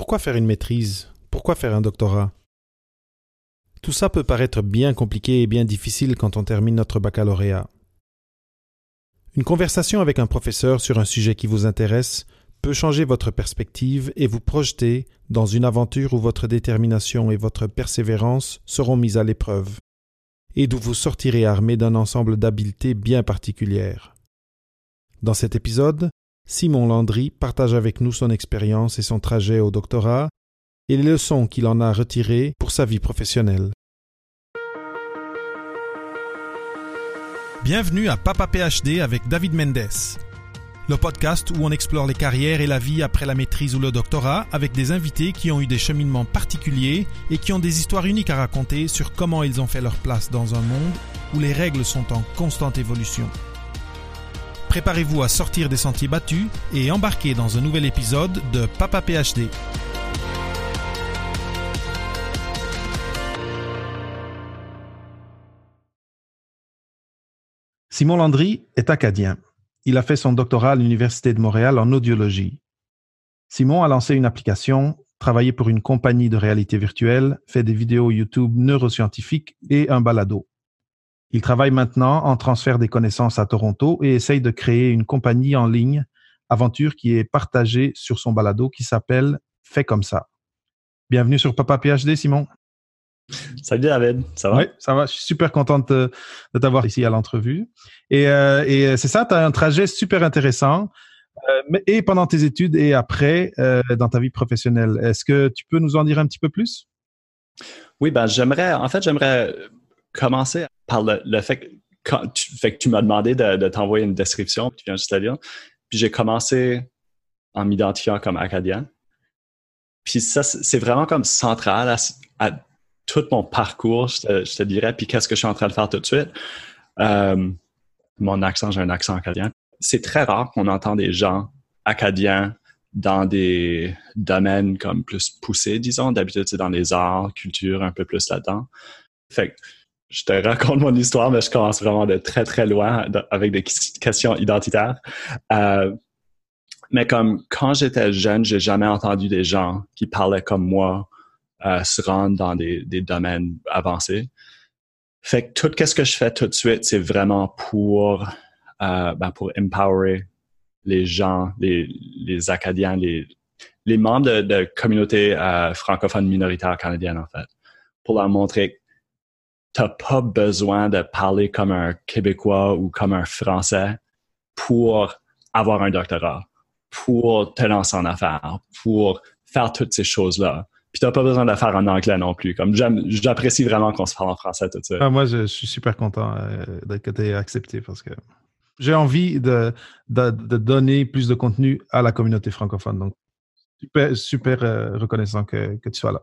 Pourquoi faire une maîtrise? Pourquoi faire un doctorat? Tout ça peut paraître bien compliqué et bien difficile quand on termine notre baccalauréat. Une conversation avec un professeur sur un sujet qui vous intéresse peut changer votre perspective et vous projeter dans une aventure où votre détermination et votre persévérance seront mises à l'épreuve, et d'où vous sortirez armé d'un ensemble d'habiletés bien particulières. Dans cet épisode, Simon Landry partage avec nous son expérience et son trajet au doctorat et les leçons qu'il en a retirées pour sa vie professionnelle. Bienvenue à Papa PhD avec David Mendes, le podcast où on explore les carrières et la vie après la maîtrise ou le doctorat avec des invités qui ont eu des cheminements particuliers et qui ont des histoires uniques à raconter sur comment ils ont fait leur place dans un monde où les règles sont en constante évolution. Préparez-vous à sortir des sentiers battus et embarquer dans un nouvel épisode de Papa PhD. Simon Landry est acadien. Il a fait son doctorat à l'Université de Montréal en audiologie. Simon a lancé une application, travaillé pour une compagnie de réalité virtuelle, fait des vidéos YouTube neuroscientifiques et un balado. Il travaille maintenant en transfert des connaissances à Toronto et essaye de créer une compagnie en ligne, aventure qui est partagée sur son balado qui s'appelle Fait comme ça. Bienvenue sur Papa PhD, Simon. Salut David, ça va? Oui, ça va. Je suis super contente de, t'avoir ici à l'entrevue. Et, euh, et c'est ça, tu as un trajet super intéressant. Euh, et pendant tes études et après euh, dans ta vie professionnelle. Est-ce que tu peux nous en dire un petit peu plus? Oui, ben j'aimerais, en fait, j'aimerais commencer par le, fait, que, tu m'as demandé de, t'envoyer une description, tu viens juste la lire. Puis j'ai commencé en m'identifiant comme acadien. Puis ça, c'est vraiment comme central à, tout mon parcours, je te, dirais. Puis qu'est-ce que je suis en train de faire tout de suite? Euh, mon accent, j'ai un accent acadien. C'est très rare qu'on entend des gens acadiens dans des domaines comme plus poussés, disons. D'habitude, c'est dans les arts, culture, un peu plus là-dedans. Fait que je te raconte mon histoire, mais je commence vraiment de très, très loin avec des questions identitaires. Euh, mais comme quand j'étais jeune, j'ai jamais entendu des gens qui parlaient comme moi euh, se rendre dans des, des, domaines avancés. Fait que tout ce que je fais tout de suite, c'est vraiment pour, euh, ben pour empowerer les gens, les, les Acadiens, les, les membres de, de communautés euh, francophones minoritaires canadiennes, en fait, pour leur montrer t'as pas besoin de parler comme un Québécois ou comme un Français pour avoir un doctorat, pour te lancer en affaires, pour faire toutes ces choses-là. Puis t'as pas besoin de faire en anglais non plus. Comme j'apprécie vraiment qu'on se parle en français tout ça. Ah, moi, je, suis super content euh, d'être tu accepté parce que j'ai envie de, donner plus de contenu à la communauté francophone. Donc, super, super euh, reconnaissant que tu sois là.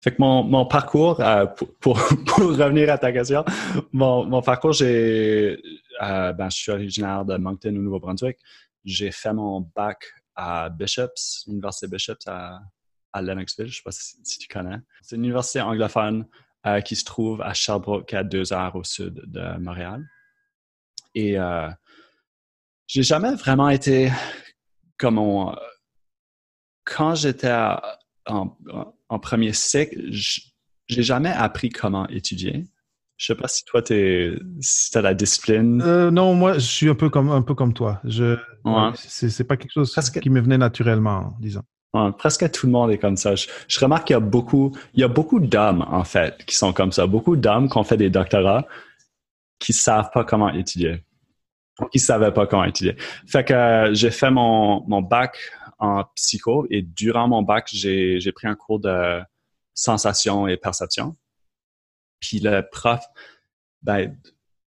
Fait que mon, mon parcours, euh, pour, pour, revenir à ta question, mon, mon parcours, j'ai, euh, ben, je suis originaire de Moncton au Nouveau-Brunswick. J'ai fait mon bac à Bishops, l'université Bishops à, à Lennoxville. Je sais pas si, tu connais. C'est une université anglophone euh, qui se trouve à Sherbrooke, à deux heures au sud de Montréal. Et j'ai jamais vraiment été comme on. Quand j'étais en, en premier cycle, j'ai jamais appris comment étudier. Je sais pas si toi, es, si tu as la discipline. Euh, non, moi, je suis un peu comme, un peu comme toi. Je, ouais. c'est, pas quelque chose qui me venait naturellement, disons. presque tout le monde est comme ça. Je, remarque qu'il y a beaucoup, il y a beaucoup d'hommes, en fait, qui sont comme ça. Beaucoup d'hommes qui ont fait des doctorats qui savent pas comment étudier. Qui savaient pas comment étudier. Fait que euh, j'ai fait mon, mon bac en psycho et durant mon bac, j'ai pris un cours de sensation et perception. Puis le prof, ben,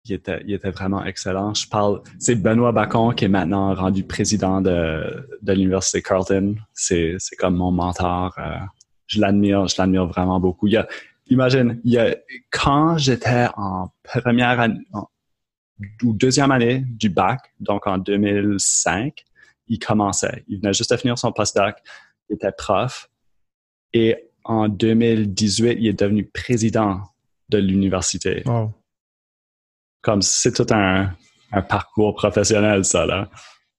il était, il était vraiment excellent. Je parle, c'est Benoît Bacon qui est maintenant rendu président de, de l'Université Carleton. C'est, c'est comme mon mentor. Euh, je l'admire, je l'admire vraiment beaucoup. Il y a, imagine, il y a, quand j'étais en première année, ou deuxième année du bac, donc en 2005, il commençait. Il venait juste de finir son postdoc. Il était prof. Et en 2018, il est devenu président de l'université. Comme c'est tout un, parcours professionnel, ça, là.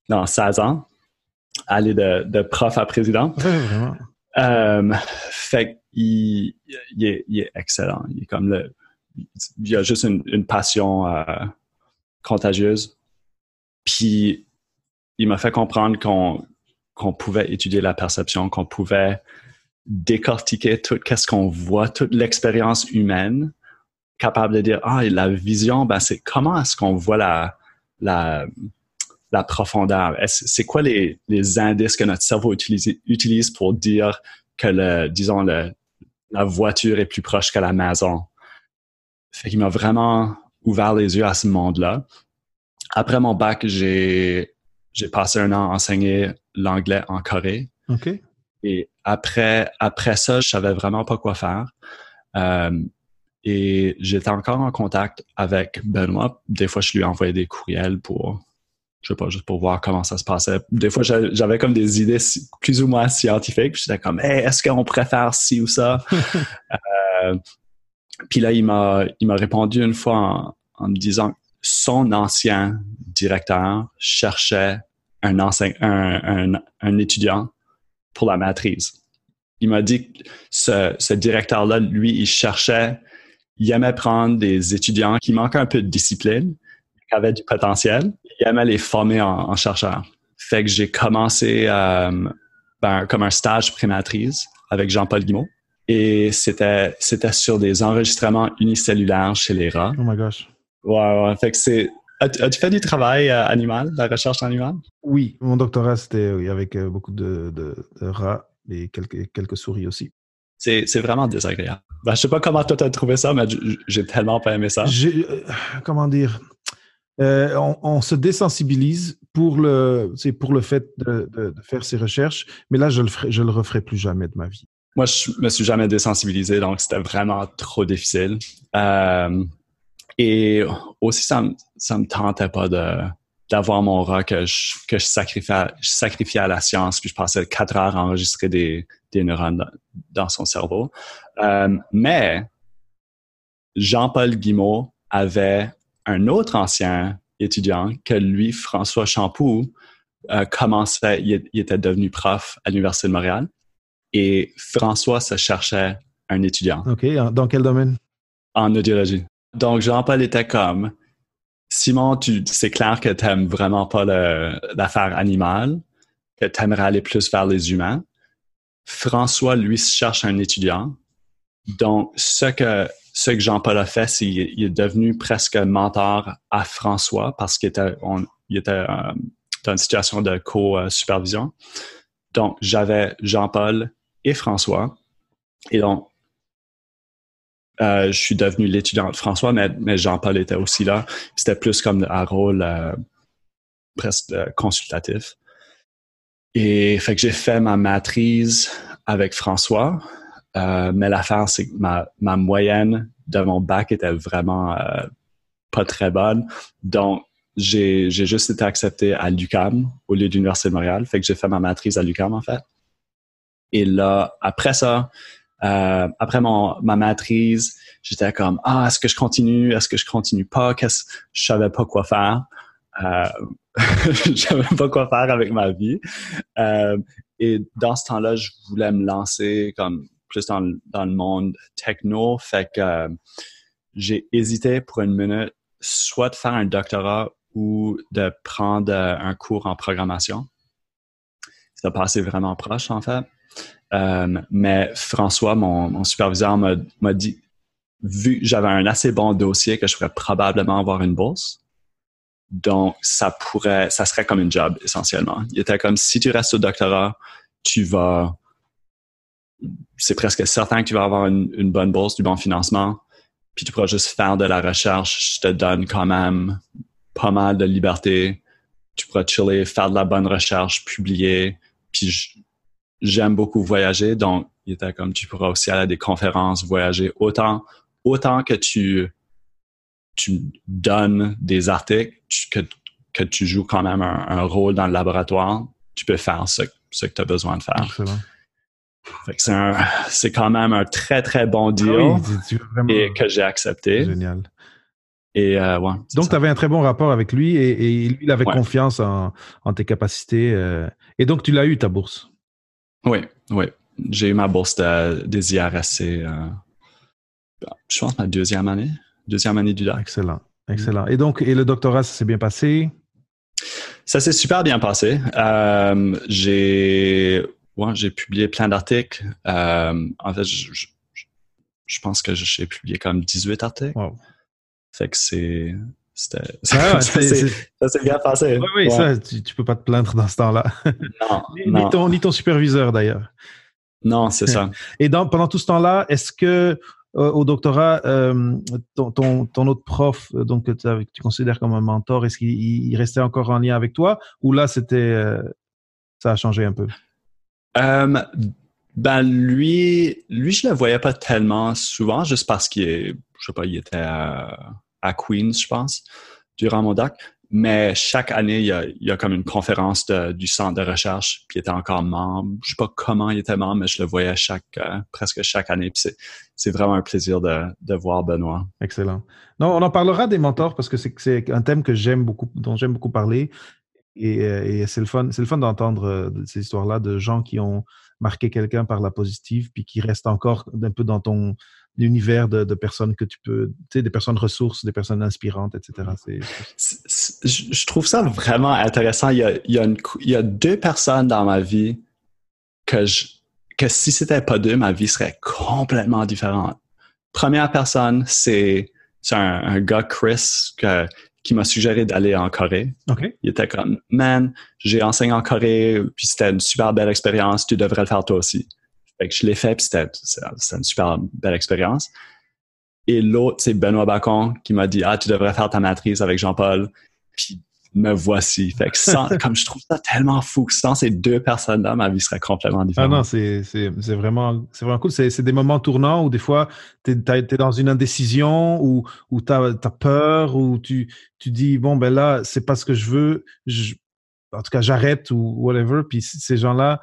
Dans 16 ans, aller de, prof à président. Euh, fait il, il, est, il, est, excellent. Il est comme le, il a juste une, une passion euh, contagieuse. Puis il m'a fait comprendre qu'on pouvait étudier la perception, qu'on pouvait décortiquer tout qu'est-ce qu'on voit, toute l'expérience humaine, capable de dire ah la vision, ben c'est comment est-ce qu'on voit la la la profondeur? C'est quoi les, les indices que notre cerveau utilise, utilise pour dire que le disons le, la voiture est plus proche que la maison? Fait m'a vraiment ouvert les yeux à ce monde-là. Après mon bac, j'ai passé un an à enseigner l'anglais en Corée. OK. Et après, après ça, je savais vraiment pas quoi faire. Euh, et j'étais encore en contact avec Benoît. Des fois, je lui envoyais des courriels pour, je sais pas, juste pour voir comment ça se passait. Des fois, j'avais comme des idées plus ou moins scientifiques. J'étais comme, hey, est-ce qu'on préfère ci ou ça? euh, puis là, il m'a, il m'a répondu une fois en, en me disant son ancien directeur cherchait un, un, un, étudiant pour la maîtrise. Il m'a dit que ce, ce directeur-là, lui, il cherchait, il aimait prendre des étudiants qui manquaient un peu de discipline, qui avaient du potentiel, il aimait les former en, en chercheur. Fait que j'ai commencé euh, ben, comme un stage prématrice avec Jean-Paul Guimau. Et c'était, c'était sur des enregistrements unicellulaires chez les rats. Oh my gosh. Ouais, ouais. Fait que c'est, As-tu fait du travail euh, animal, de la recherche animale? Oui, mon doctorat, c'était oui, avec euh, beaucoup de, de, de, rats et quelques, quelques souris aussi. C'est vraiment désagréable. Ben, je sais pas comment toi tu as trouvé ça, mais j'ai tellement pas aimé ça. Euh, comment dire? On, on, se désensibilise pour le, pour le fait de, de, de, faire ces recherches, mais là, je le, ferai, je le referai plus jamais de ma vie. Moi, je me suis jamais désensibilisé, donc c'était vraiment trop difficile. Euh, et aussi, ça me, me tentait pas de d'avoir mon rat que je, que je sacrifiais, je sacrifiais à la science, puis je passais quatre heures à enregistrer des, des neurones dans, son cerveau. Euh, mais Jean-Paul Guimau avait un autre ancien étudiant que lui, François Champoux, euh, commençait, il, il, était devenu prof à l'Université de Montréal. Et François se cherchait un étudiant. OK. Dans quel domaine? En audiologie. Donc, Jean-Paul était comme, Simon, tu, c'est clair que tu n'aimes vraiment pas l'affaire animale, que tu aimerais aller plus vers les humains. François, lui, cherche un étudiant. Donc, ce que, ce que Jean-Paul a fait, c'est qu'il est devenu presque mentor à François parce qu'il était, on, il était euh, dans une situation de co-supervision. Donc, j'avais Jean-Paul François. Et donc, euh, je suis devenu l'étudiant de François, mais, Jean-Paul était aussi là. C'était plus comme un rôle euh, presque euh, consultatif. Et fait que j'ai fait ma maîtrise avec François, euh, mais l'affaire, c'est que ma, moyenne de mon bac était vraiment pas très bonne. Donc, j'ai juste été accepté à l'UCAM au lieu de l'Université de Montréal. Fait que j'ai fait ma maîtrise à l'UCAM, en fait. Et là, après ça, euh, après mon, ma maîtrise, j'étais comme ah est-ce que je continue, est-ce que je continue pas, qu'est-ce, je savais pas quoi faire, euh, je savais pas quoi faire avec ma vie. Euh, et dans ce temps-là, je voulais me lancer comme plus dans, dans le monde techno, fait que euh, j'ai hésité pour une minute, soit de faire un doctorat ou de prendre euh, un cours en programmation. Ça passé vraiment proche en fait. Euh, mais François, mon, superviseur, m'a dit, vu que j'avais un assez bon dossier, que je pourrais probablement avoir une bourse. Donc, ça pourrait, ça serait comme une job essentiellement. Il était comme si tu restes au doctorat, tu vas, c'est presque certain que tu vas avoir une, bonne bourse, du bon financement, puis tu pourras juste faire de la recherche. Je te donne quand même pas mal de liberté. Tu pourras chiller, faire de la bonne recherche, publier, puis j'aime beaucoup voyager, donc il était comme tu pourras aussi aller à des conférences, voyager autant, autant que tu, tu donnes des articles, que, que tu joues quand même un, un, rôle dans le laboratoire, tu peux faire ce, ce que tu as besoin de faire. C'est quand même un très, très bon deal ah oui, vraiment... et que j'ai accepté. Génial. Et, euh, ouais, Donc, tu avais un très bon rapport avec lui et, et lui, il avait ouais. confiance en, en, tes capacités. Euh, et donc, tu l'as eu, ta bourse? Oui, oui. j'ai eu ma bourse de, des IRSC, euh, je pense, ma deuxième année, deuxième année du DAC. Excellent, excellent. Et donc, et le doctorat, ça s'est bien passé? Ça s'est super bien passé. Euh, j'ai ouais, j'ai publié plein d'articles. Euh, en fait, je, je, je pense que j'ai publié comme 18 articles. Wow. Fait que c'est Ah ça c'est- s'est c'est- bien passé. Oui, oui, Ouais. ça, tu, tu peux pas te plaindre dans ce temps-là. Non, ni, non, ni ton, ni ton superviseur, d'ailleurs. non, c'est ça. Et dans, pendant tout ce temps-là, est-ce que euh, au doctorat, euh, ton, ton, ton autre prof, euh, donc que tu, as- que tu considères comme un mentor, est-ce qu'il il- il restait encore en lien avec toi ou là c'était euh, ça a changé un peu? Euh, ben lui, lui, je le voyais pas tellement souvent, juste parce qu'il je sais pas, il était à, à Queens, je pense, durant mon doc. Mais chaque année, il y a, comme une conférence du centre de recherche, puis il était encore membre. Je sais pas comment il était membre, mais je le voyais chaque, euh, presque chaque année. Puis c'est, vraiment un plaisir de, voir Benoît. Excellent. Non, on en parlera des mentors parce que c'est un thème que j'aime beaucoup, dont j'aime beaucoup parler. Et, euh, et c'est le fun, c'est le fun d'entendre euh, ces histoires-là de gens qui ont marqué quelqu'un par la positive, puis qui restent encore un peu dans ton univers de, de personnes que tu peux, tu sais, des personnes ressources, des personnes inspirantes, etc. Je je trouve ça vraiment intéressant. Il y a, il y a, une cou- il y a deux personnes dans ma vie que, je, que si c'était pas deux, ma vie serait complètement différente. Première personne, c'est c'est un, un gars, Chris, que, qui m'a suggéré d'aller en Corée. OK. Il était comme, man, j'ai enseigné en Corée, puis c'était une super belle expérience, tu devrais le faire toi aussi. Fait que je l'ai fait, puis c'était c'était une super belle expérience. Et l'autre, c'est Benoît Bacon qui m'a dit, ah, tu devrais faire ta matrice avec Jean-Paul. Puis me voici. Fait que sans, comme je trouve ça tellement fou que sans ces deux personnes-là, ma vie serait complètement Ah différente. non, c'est c'est- c'est vraiment, c'est vraiment cool. C'est c'est des moments tournants où des fois, tu es, dans une indécision ou où tu as, peur ou tu, tu dis, bon, ben là, c'est pas ce que je veux. Je- en tout cas, j'arrête ou whatever. Puis ces gens-là,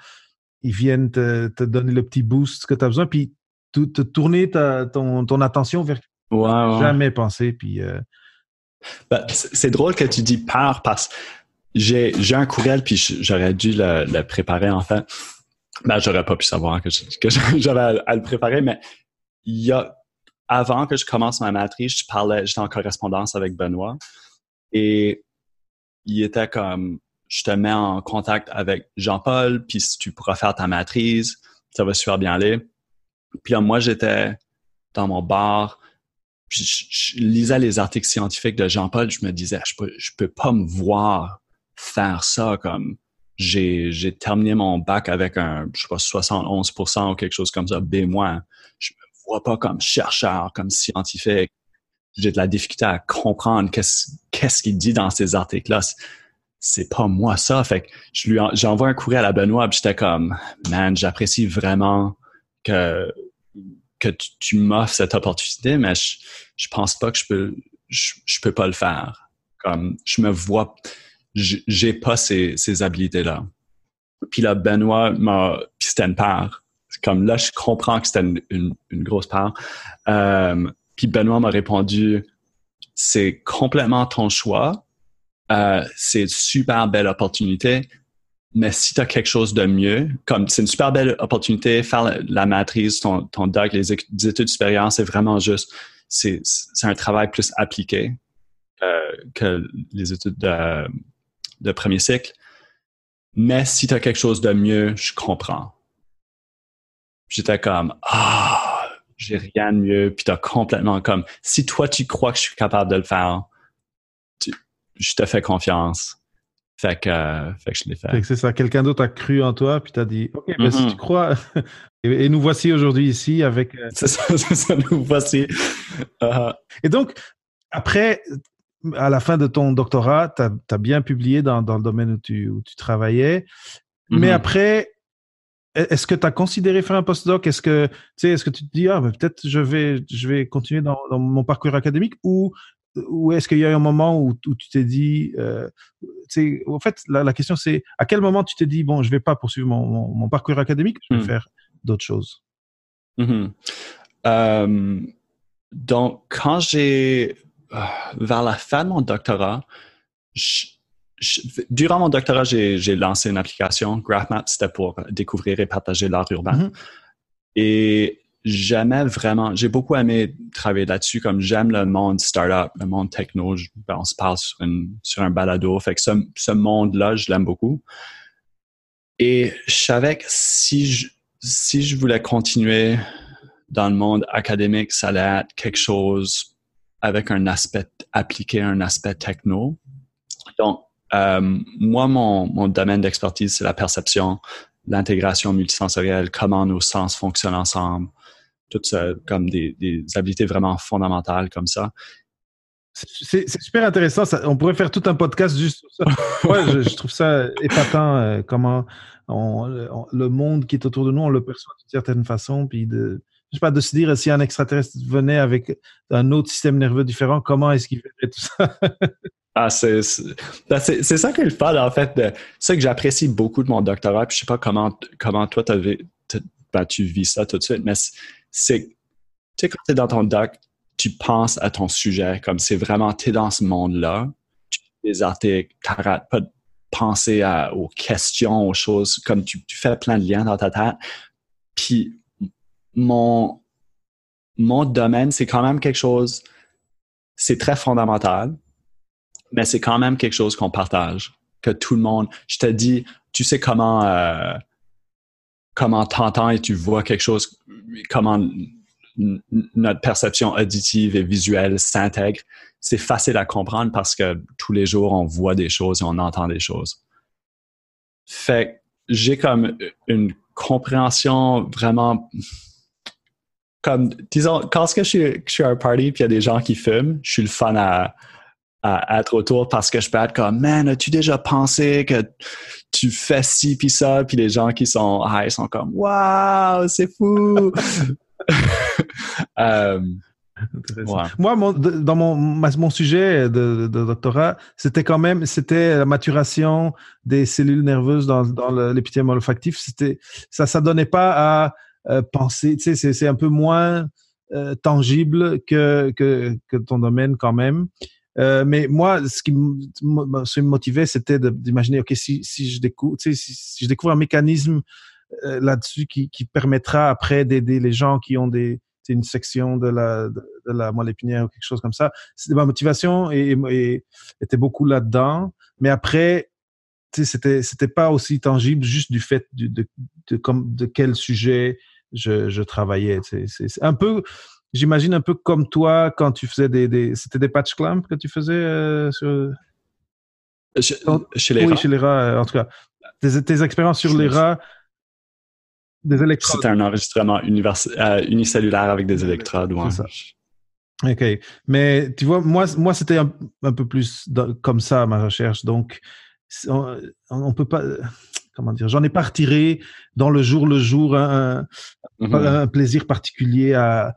ils viennent te, te donner le petit boost que tu as besoin. Puis te, tourner ta, ton, ton attention vers ouais. jamais pensé. Puis euh, Ben, c'est drôle que tu dis peur parce que j'ai j'ai un courriel puis j'aurais dû le, le préparer en fait. Ben, j'aurais pas pu savoir que j'avais à, à le préparer, mais il y a avant que je commence ma matrice, je parlais, j'étais en correspondance avec Benoît et il était comme je te mets en contact avec Jean-Paul, puis si tu pourras faire ta matrice, ça va super bien aller. Puis là, moi, j'étais dans mon bar, puis je, lisais les articles scientifiques de Jean-Paul, je me disais, je peux, je peux pas me voir faire ça comme j'ai, terminé mon bac avec un, je sais pas, 71% ou quelque chose comme ça, B-. Je me vois pas comme chercheur, comme scientifique. J'ai de la difficulté à comprendre qu'est-ce, qu'est-ce qu'il dit dans ces articles-là. C'est- pas moi ça. Fait que je lui, en- j'envoie un courriel à Benoît, puis j'étais comme, man, j'apprécie vraiment que, que tu, m'offres cette opportunité, mais je, je pense pas que je peux, je, je peux pas le faire. Comme, je me vois, j'ai pas ces, ces habilités-là. Puis là, Benoît m'a, puis c'était une part. Comme là, je comprends que c'était une, une, une grosse part. Euh, puis Benoît m'a répondu, c'est complètement ton choix. Euh, c'est une super belle opportunité. Mais si tu as quelque chose de mieux, comme c'est une super belle opportunité, faire la, matrice, ton, doc, les, études supérieures, c'est vraiment juste, c'est un travail plus appliqué euh, que les études de, premier cycle. Mais si tu as quelque chose de mieux, je comprends. J'étais comme, ah, j'ai rien de mieux, puis t'as complètement comme, si toi tu crois que je suis capable de le faire, je te fais confiance. Fait que, euh, fait que je l'ai fait. fait que c'est ça. Quelqu'un d'autre a cru en toi, puis t'as dit, OK, ben, si Mhm. tu crois. et, et nous voici aujourd'hui ici avec. euh, C'est ça, c'est ça, nous voici. Euh, Et donc, après, à la fin de ton doctorat, tu as, bien publié dans, dans le domaine où tu, où tu travaillais. Mais Mhm. après, e- est-ce que tu as considéré faire un postdoc? Est-ce que, tu sais, est-ce que tu te dis, ah, ben, peut-être je vais, je vais continuer dans, dans mon parcours académique ou, ou est-ce qu'il y a eu un moment où, où tu t'es dit, euh, en fait, la, la question c'est, à quel moment tu t'es dit, bon, je vais pas poursuivre mon, mon, mon parcours académique, je vais Mhm. faire d'autres choses? Mhm. Euh, donc, quand j'ai, euh, vers la fin de mon doctorat, je- durant mon doctorat, j'ai lancé une application. GraphMap, c'était pour découvrir et partager l'art urbain. Mm-hmm. Et j'aimais vraiment, j'ai beaucoup aimé travailler là-dessus, comme j'aime le monde startup, le monde techno. Ben, on se parle sur, sur un balado. Fait que ce, ce monde-là, je l'aime beaucoup. Et je savais que si je, si je voulais continuer dans le monde académique, ça allait être quelque chose avec un aspect appliqué, un aspect techno. Donc, euh, moi, mon, mon domaine d'expertise, c'est la perception, l'intégration multisensorielle, comment nos sens fonctionnent ensemble, toutes comme des, des habiletés vraiment fondamentales comme ça. C'est super intéressant. on pourrait faire tout un podcast juste sur ça. Ouais, je, trouve ça épatant euh, comment le monde qui est autour de nous, on le perçoit d'une certaine façon. Puis de, je sais pas, de se dire si un extraterrestre venait avec un autre système nerveux différent, comment est-ce qu'il ferait tout ça? ah, c'est ben, ça qui est le fun, en fait. C'est ça que j'apprécie beaucoup de mon doctorat. Puis je sais pas comment, comment toi, ben, tu vis ça tout de suite, mais c'est, tu sais, quand tu es dans ton doc, tu penses à ton sujet, comme c'est vraiment, tu es dans ce monde-là, tu des articles, tu n'arrêtes pas de penser aux questions, aux choses, comme tu, fais plein de liens dans ta tête. Puis mon, mon domaine, c'est quand même quelque chose, c'est très fondamental, mais c'est quand même quelque chose qu'on partage, que tout le monde, je te dis, tu sais comment, euh, comment t'entends et tu vois quelque chose, comment notre perception auditive et visuelle s'intègre, c'est facile à comprendre parce que tous les jours, on voit des choses et on entend des choses. Fait j'ai comme une compréhension vraiment comme disons quand je suis, je suis à un party puis il y a des gens qui fument, je suis le fun à, à être autour parce que je peux être comme man as-tu déjà pensé que tu fais ci puis ça? Puis les gens qui sont high sont comme waouh c'est fou Euh, Moi, mon, dans mon, mon sujet de, doctorat, c'était quand même c'était la maturation des cellules nerveuses dans, dans olfactif. C'était ça, ça donnait pas à euh, penser. Tu sais, c'est un peu moins euh, tangible que, que, que ton domaine quand même. Mais moi, ce qui me motivait, c'était d'imaginer, ok, si, si je découvre, si, si je découvre un mécanisme là-dessus qui, qui permettra après d'aider les gens qui ont des une section de la, de, la moelle épinière ou quelque chose comme ça. Ma motivation et, était beaucoup là-dedans. Mais après, c'était c'était pas aussi tangible juste du fait de, de, de, comme, de quel sujet je, je travaillais. C'est un peu, j'imagine un peu comme toi quand tu faisais des, des c'était des patch clamps que tu faisais euh, sur... chez les oui, chez les rats, euh, en tout cas. Tes, tes expériences sur les rats, des électrodes. C'était un enregistrement euh, unicellulaire avec des électrodes. Ouais. Ça. OK. Mais tu vois, moi, moi c'était un, peu plus comme ça, ma recherche. Donc, on, on peut pas. Comment dire J'en ai pas retiré dans le jour le jour un, un mm-hmm. plaisir particulier à,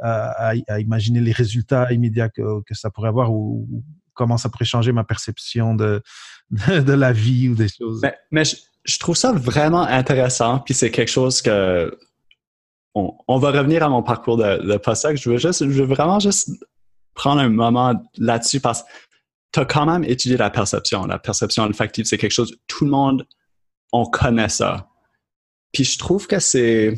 à, imaginer les résultats immédiats que, ça pourrait avoir ou, comment ça pourrait changer ma perception de, de, la vie ou des choses. Mais, mais je trouve ça vraiment intéressant, puis c'est quelque chose que on, va revenir à mon parcours de, de postdoc. Je veux juste, je veux vraiment juste prendre un moment là-dessus parce que tu as quand même étudié la perception. La perception olfactive, c'est quelque chose, tout le monde, on connaît ça. Puis je trouve que c'est,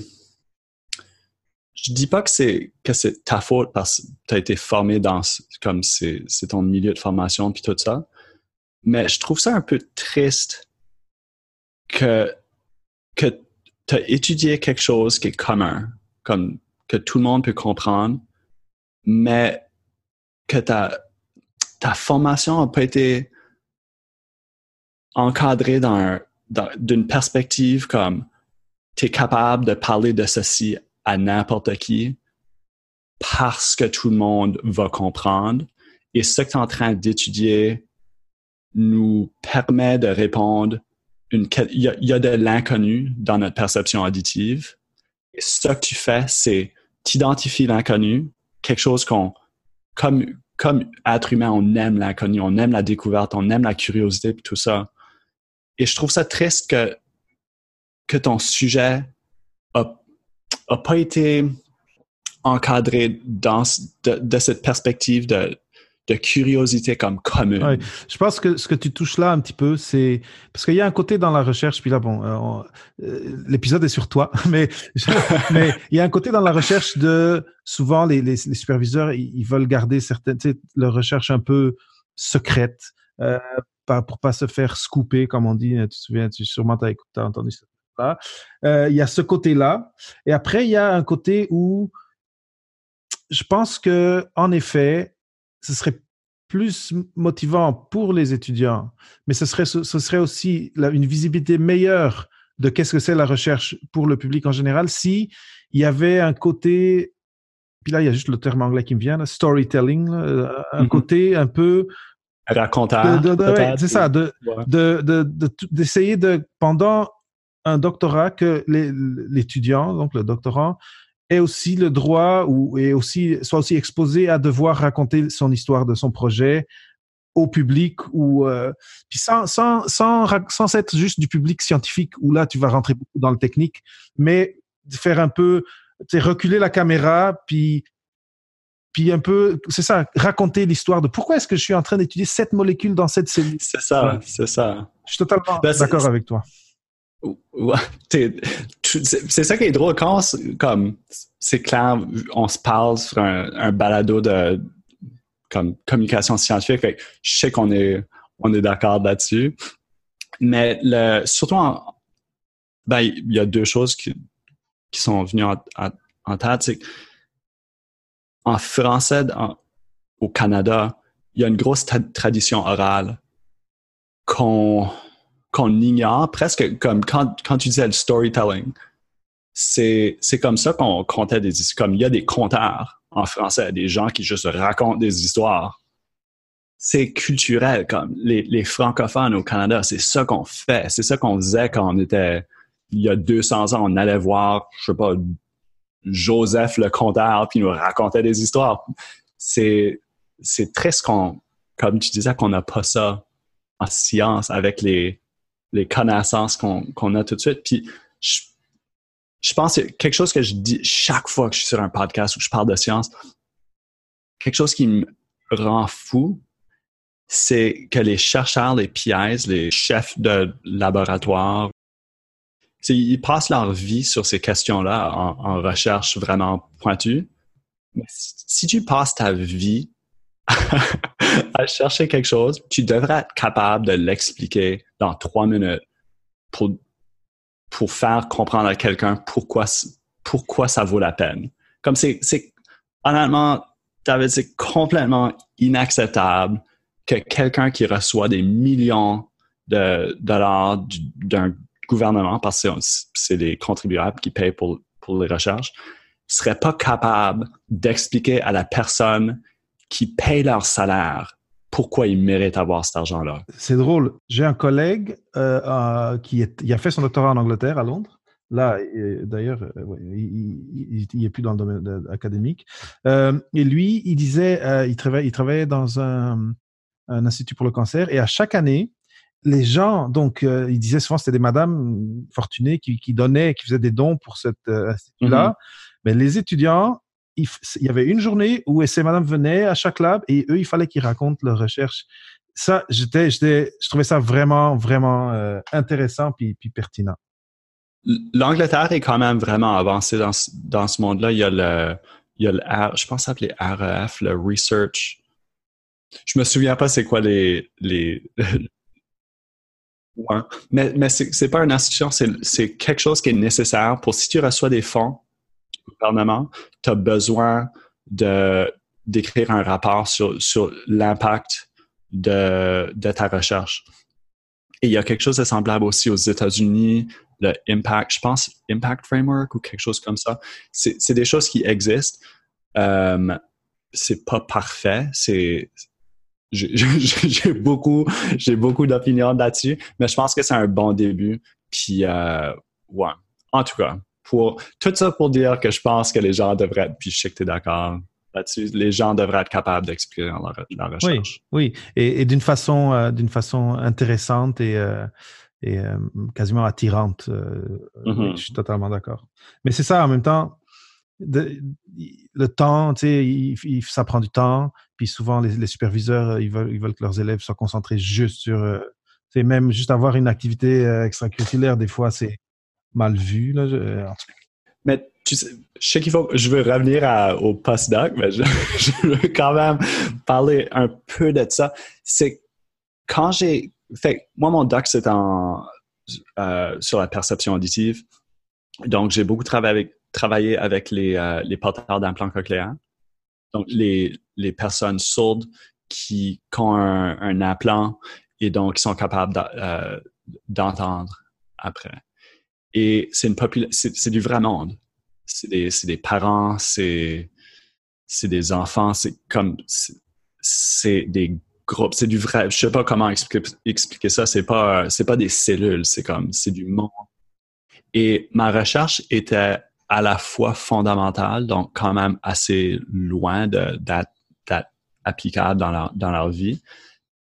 je dis pas que c'est que c'est ta faute parce que tu as été formé dans comme c'est ton milieu de formation puis tout ça. Mais je trouve ça un peu triste que, que tu as étudié quelque chose qui est commun, comme que tout le monde peut comprendre, mais que ta, ta formation n'a pas été encadrée dans, d'une perspective comme tu es capable de parler de ceci à n'importe qui parce que tout le monde va comprendre. Et ce que tu es en train d'étudier nous permet de répondre il y, a, de l'inconnu dans notre perception auditive. Et ce que tu fais, c'est t'identifier l'inconnu, quelque chose qu'on, comme, comme être humain, on aime l'inconnu, on aime la découverte, on aime la curiosité tout ça. Et je trouve ça triste que, que ton sujet a, a pas été encadré dans, de, cette perspective de, curiosité comme commune. Je pense que ce que tu touches là un petit peu, c'est parce qu'il y a un côté dans la recherche, puis là, bon, euh, euh, l'épisode est sur toi, mais mais il y a un côté dans la recherche de souvent les, superviseurs, ils, veulent garder certaines, tu leur recherche un peu secrète, euh, pour pas se faire scooper, comme on dit. Tu te souviens, tu sûrement as, entendu ça. Euh, il y a ce côté-là, et après il y a un côté où je pense que en effet ce serait plus motivant pour les étudiants, mais ce serait, ce serait aussi une visibilité meilleure de qu'est-ce que c'est la recherche pour le public en général si il y avait un côté, puis là il y a juste le terme anglais qui me vient, storytelling, euh, un mm-hmm. côté un peu raconteur. c'est ça, de, d'essayer de, pendant un doctorat que l'étudiant, donc le doctorant, ait aussi le droit ou est aussi soit aussi exposé à devoir raconter son histoire de son projet au public ou euh, puis sans sans sans sans être juste du public scientifique où là tu vas rentrer beaucoup dans le technique mais faire un peu reculer la caméra puis puis un peu c'est ça raconter l'histoire de pourquoi est-ce que je suis en train d'étudier cette molécule dans cette cellule. C'est ça c'est ça. Je suis totalement ben, d'accord avec toi c'est ça qui est drôle. Quand comme c'est clair on se parle sur un, balado de communication scientifique je sais qu'on est d'accord là-dessus. Mais le surtout en, ben il y a deux choses qui, sont venues en, en, tête. C'est en français au Canada il y a une grosse tradition orale qu'on qu'on ignore, presque comme quand, quand tu disais le storytelling. C'est, comme ça qu'on comptait des histoires. Comme il y a des conteurs en français, des gens qui juste racontent des histoires. C'est culturel, comme les, francophones au Canada, c'est ça qu'on fait. C'est ça qu'on faisait quand on était, il y a 200 ans, on allait voir, je sais pas, Joseph le conteur, puis il nous racontait des histoires. C'est, c'est triste qu'on, comme tu disais, qu'on n'a pas ça en science avec les, les connaissances qu'on a tout de suite. Puis je, je pense que quelque chose que je dis chaque fois que je suis sur un podcast où je parle de science, quelque chose qui me rend fou, c'est que les chercheurs, les PIs, les chefs de laboratoire, ils passent leur vie sur ces questions-là en, en, recherche vraiment pointue. Mais si tu passes ta vie chercher quelque chose, tu devrais être capable de l'expliquer dans trois minutes pour, pour faire comprendre à quelqu'un pourquoi, pourquoi ça vaut la peine. Comme c'est, honnêtement, David, c'est complètement inacceptable que quelqu'un qui reçoit des millions de dollars d'un gouvernement, parce que c'est les contribuables qui payent pour, pour les recherches, serait pas capable d'expliquer à la personne qui paye leur salaire pourquoi ils méritent avoir cet argent-là. C'est drôle. J'ai un collègue euh, euh, qui est, a fait son doctorat en Angleterre, à Londres. Là, d'ailleurs, euh, il, il, est plus dans le domaine académique. et lui, il disait, il, travaillait, il travaillait dans un, institut pour le cancer, et à chaque année, les gens, donc, il disait souvent, c'était des madames fortunées qui, donnaient, qui faisaient des dons pour cet institut-là. Mm-hmm. Mais les étudiants il, y avait une journée où ces madames venaient à chaque lab et eux, il fallait qu'ils racontent leurs recherches. Ça, j'étais, je trouvais ça vraiment, vraiment euh, intéressant puis, pertinent. L'Angleterre est quand même vraiment avancée dans, dans ce monde-là. Il y a le, il y a le je pense REF, le Research. Je me souviens pas c'est quoi les, les, mais, mais c'est pas une institution, c'est quelque chose qui est nécessaire pour si tu reçois des fonds gouvernement, tu as besoin de d'écrire un rapport sur, sur l'impact de, de ta recherche. Et il y a quelque chose de semblable aussi aux États-Unis, le Impact, je pense, Impact Framework ou quelque chose comme ça. C'est des choses qui existent. Euh, c'est pas parfait. C'est j'ai beaucoup j'ai beaucoup d'opinions là-dessus, mais je pense que c'est un bon début. Puis euh, ouais, en tout cas, tout ça pour dire que je pense que les gens devraient être, puis je sais que tu es d'accord là-dessus, les gens devraient être capables d'expliquer la, recherche. Oui, oui. et, d'une façon, euh, d'une façon intéressante et, euh, et euh, quasiment attirante. Mm-hmm. je suis totalement d'accord. Mais c'est ça, en même temps, le temps, tu sais, ça prend du temps. Puis souvent, les, superviseurs, ils veulent, ils veulent que leurs élèves soient concentrés juste sur, c'est même juste avoir une activité extracurriculaire. Des fois, c'est mal vu là. Mais tu sais, je sais qu'il faut, je veux revenir au postdoc, mais je, veux quand même parler un peu de ça. C'est quand j'ai fait, moi mon doc c'est en euh, sur la perception auditive, donc j'ai beaucoup travaillé avec, euh, les porteurs d'implants cochléaires, donc les, personnes sourdes qui, ont un, implant et donc qui sont capables euh, d'entendre après. Et c'est une c'est du vrai monde c'est des, des, parents, c'est des enfants, c'est comme c'est des groupes, c'est du vrai. Je sais pas comment expliquer, ça. C'est pas c'est pas des cellules, c'est comme c'est du monde. Et ma recherche était à la fois fondamentale, donc quand même assez loin d'être applicable dans leur, dans leur vie,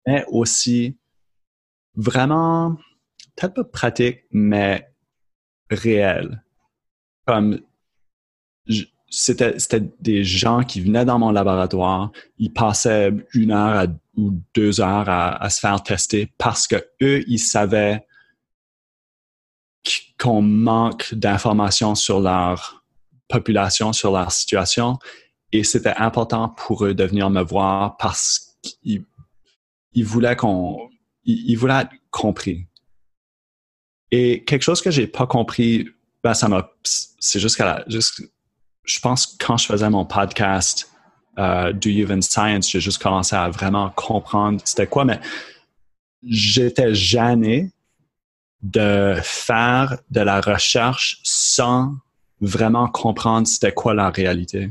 mais aussi vraiment, peut-être pas pratique, mais réel. Comme c'était des gens qui venaient dans mon laboratoire, ils passaient une heure ou deux heures à, se faire tester parce que eux, ils savaient qu'on manque d'informations sur leur population, sur leur situation, et c'était important pour eux de venir me voir parce qu'ils voulaient qu'on, voulaient être compris. Et quelque chose que j'ai pas compris, ben ça m'a, c'est jusqu'à la, je pense quand je faisais mon podcast euh, Do You Even Science, j'ai juste commencé à vraiment comprendre c'était quoi, mais j'étais gêné de faire de la recherche sans vraiment comprendre c'était quoi la réalité.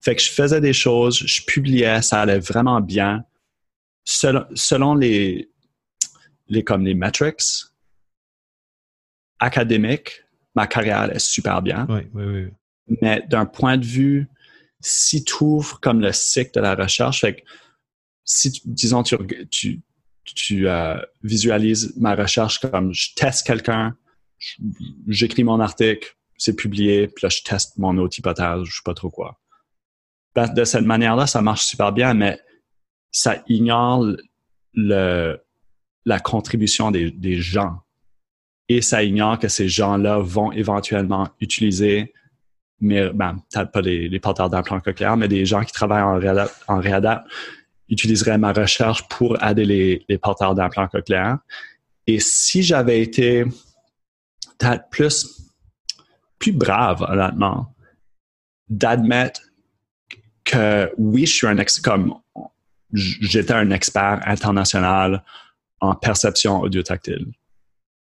Fait que je faisais des choses, je publiais, ça allait vraiment bien. Selon, les, les, comme les metrics académiques, ma carrière est super bien. Oui, oui, oui. Mais d'un point de vue, si tu ouvres comme le cycle de la recherche, fait que si, disons, tu, tu, tu euh, visualises ma recherche comme je teste quelqu'un, j'écris mon article, c'est publié, puis là, je teste mon autre hypothèse, je sais pas trop quoi. Ben, de cette manière-là, ça marche super bien, mais ça ignore le, la contribution des, des gens. Et ça ignore que ces gens-là vont éventuellement utiliser mais ben, peut-être pas les, porteurs d'implants cochléaires, mais des gens qui travaillent en réadapt, en utiliseraient ma recherche pour aider les, porteurs d'implants cochléaires. Et si j'avais été peut-être plus, plus brave, honnêtement, d'admettre que oui, je suis un ex, comme j'étais un expert international en perception audio-tactile.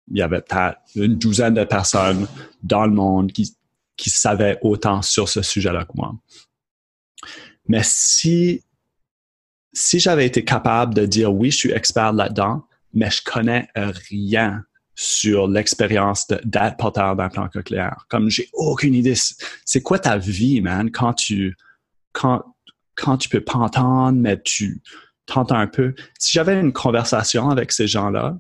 Il y avait peut-être une douzaine de personnes dans le monde qui qui savaient autant sur ce sujet-là que moi. Mais si, si j'avais été capable de dire oui, je suis expert là-dedans, mais je connais rien sur l'expérience d'être porteur d'implant cochléaire. Comme j'ai aucune idée, c'est quoi ta vie, man, quand tu, quand, quand tu peux pas entendre, mais tu t'entends un peu. Si j'avais une conversation avec ces gens-là,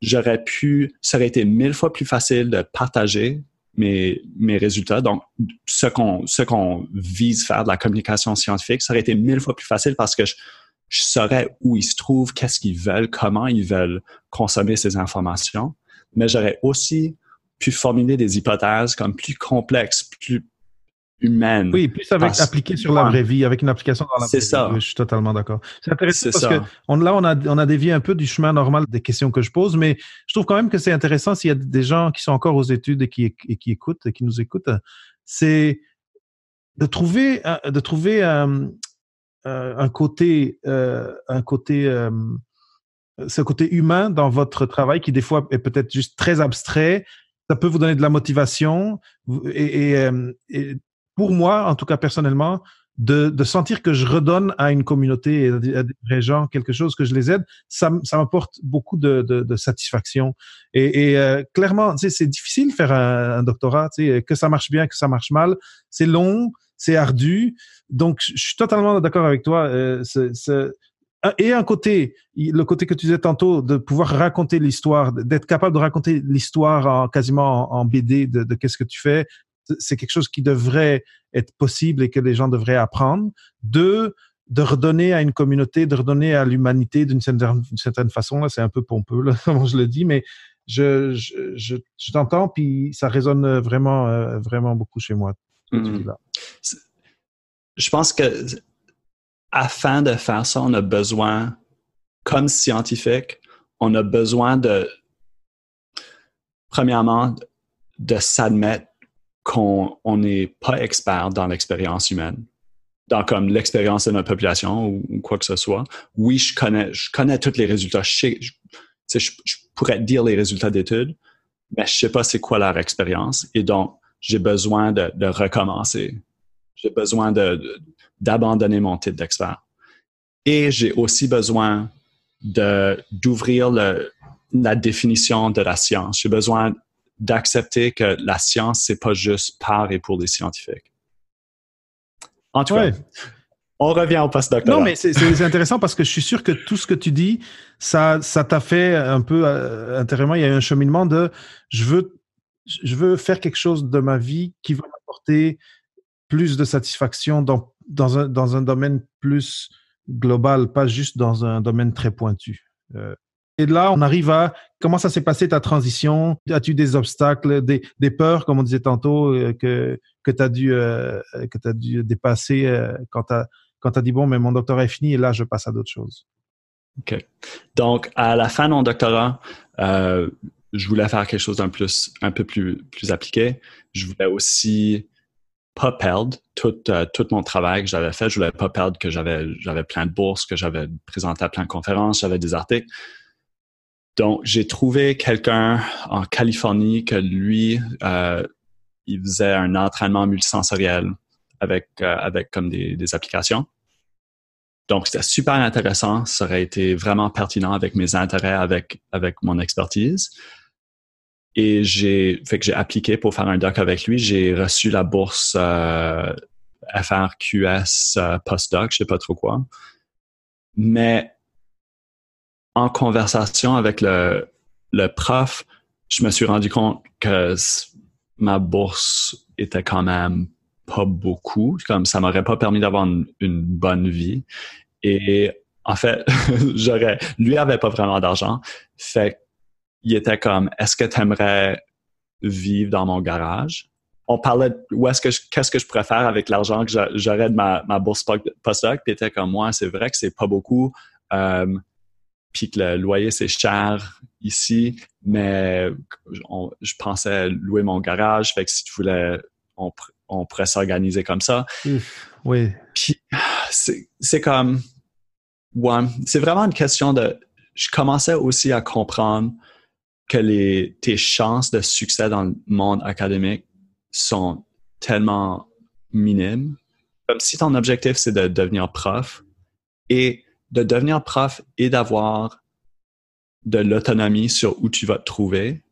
j'aurais pu, ça aurait été mille fois plus facile de partager mes, mes résultats. Donc, ce qu'on ce qu'on vise faire de la communication scientifique, ça aurait été mille fois plus facile parce que je, je saurais où ils se trouvent, qu'est-ce qu'ils veulent, comment ils veulent consommer ces informations. Mais j'aurais aussi pu formuler des hypothèses comme plus complexes, plus humaine. Oui, plus avec appliqué sur la vraie vie, avec une application dans la vraie vie. ça. je suis totalement d'accord. C'est intéressant parce que on, là, on a, on a dévié un peu du chemin normal des questions que je pose, mais je trouve quand même que c'est intéressant s'il y a des gens qui sont encore aux études et qui, et qui écoutent et qui nous écoutent, c'est de trouver, de trouver euh, euh, un côté, euh, un côté, ce côté humain dans votre travail qui des fois est peut-être juste très abstrait. Ça peut vous donner de la motivation et, et, et pour moi, en tout cas personnellement, de, de, sentir que je redonne à une communauté à des, gens quelque chose, que je les aide, ça, ça m'apporte beaucoup de, de, de, satisfaction. Et, et euh, clairement, c'est difficile faire un, doctorat, que ça marche bien, que ça marche mal. C'est long, c'est ardu. Donc, je suis totalement d'accord avec toi. Euh, et un côté, le côté que tu disais tantôt, de pouvoir raconter l'histoire, d'être capable de raconter l'histoire en, quasiment en, en BD de, de qu'est-ce que tu fais, c'est quelque chose qui devrait être possible et que les gens devraient apprendre. Deux, de redonner à une communauté, de redonner à l'humanité d'une certaine, certaine, façon. Là, c'est un peu pompeux, là, comment je le dis, mais je, je, je, je t'entends, puis ça résonne vraiment, euh, vraiment beaucoup chez moi. Mm-hmm. Je pense que afin de faire ça, on a besoin, comme scientifique, on a besoin de, premièrement, de s'admettre qu'on n'est pas expert dans l'expérience humaine, dans comme l'expérience de notre population ou, quoi que ce soit. Oui, je connais, je connais tous les résultats. Je, pourrais dire les résultats d'études, mais je sais pas c'est quoi leur expérience. Et donc, j'ai besoin de, recommencer. J'ai besoin d'abandonner mon titre d'expert. Et j'ai aussi besoin d'ouvrir la définition de la science. J'ai besoin d'accepter que la science, c'est pas juste par et pour les scientifiques. En tout cas, on revient au post-doctorat. Non, mais c'est intéressant parce que je suis sûr que tout ce que tu dis, ça ça t'a fait un peu euh, intérieurement, il y a eu un cheminement de je veux je veux faire quelque chose de ma vie qui va m'apporter plus de satisfaction dans dans un dans un domaine plus global, pas juste dans un domaine très pointu. Euh, et là, on arrive à comment ça s'est passé ta transition? As-tu des obstacles, des, des, peurs, comme on disait tantôt, euh, que que tu as dû euh, as dû dépasser euh, quand tu as as dit bon, mais mon doctorat est fini et là je passe à d'autres choses? OK. Donc à la fin de mon doctorat, euh, je voulais faire quelque chose d'un plus un peu plus plus appliqué. Je voulais aussi pas perdre tout, tout mon travail que j'avais fait. Je voulais pas perdre que j'avais j'avais plein de bourses, que j'avais présenté à plein de conférences, j'avais des articles. Donc, j'ai trouvé quelqu'un en Californie que lui, euh, il faisait un entraînement multisensoriel avec, euh, avec comme des, des applications. Donc, c'était super intéressant. Ça aurait été vraiment pertinent avec mes intérêts, avec, avec mon expertise. Et j'ai fait que j'ai appliqué pour faire un doc avec lui. J'ai reçu la bourse euh, FRQS euh, postdoc, je sais pas trop quoi. Mais en conversation avec le, prof, je me suis rendu compte que ma bourse était quand même pas beaucoup, comme ça m'aurait pas permis d'avoir une, bonne vie. Et en fait, j'aurais, lui avait pas vraiment d'argent, fait il était comme, est-ce que tu aimerais vivre dans mon garage? On parlait de où est-ce que qu'est-ce que je pourrais faire avec l'argent que j'aurais de ma, ma bourse postdoc, puis était comme moi, c'est vrai que c'est pas beaucoup. Euh, puis que le loyer c'est cher ici, mais je pensais louer mon garage, fait que si tu voulais, on, pourrait s'organiser comme ça. oui. Puis c'est comme, ouais, c'est vraiment une question de, je commençais aussi à comprendre que les, tes chances de succès dans le monde académique sont tellement minimes. Comme si ton objectif c'est de devenir prof et de devenir prof et d'avoir de l'autonomie sur où tu vas te trouver,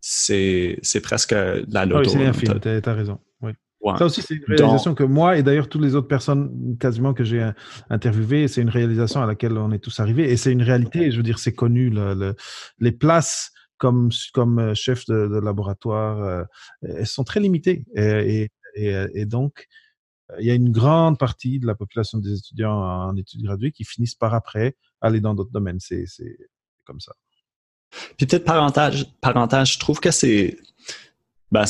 c'est, presque la loto. Ah oui, c'est un film, t'as, raison. Oui. Ça aussi, c'est une réalisation que moi et d'ailleurs toutes les autres personnes quasiment que j'ai interviewées, c'est une réalisation à laquelle on est tous arrivés et c'est une réalité, je veux dire, c'est connu. les places comme, comme euh, chef de, laboratoire, euh, elles sont très limitées et, et, et donc il y a une grande partie de la population des étudiants en études graduées qui finissent par après aller dans d'autres domaines. C'est comme ça. Puis peut-être parentage, parentage, je trouve que c'est ben,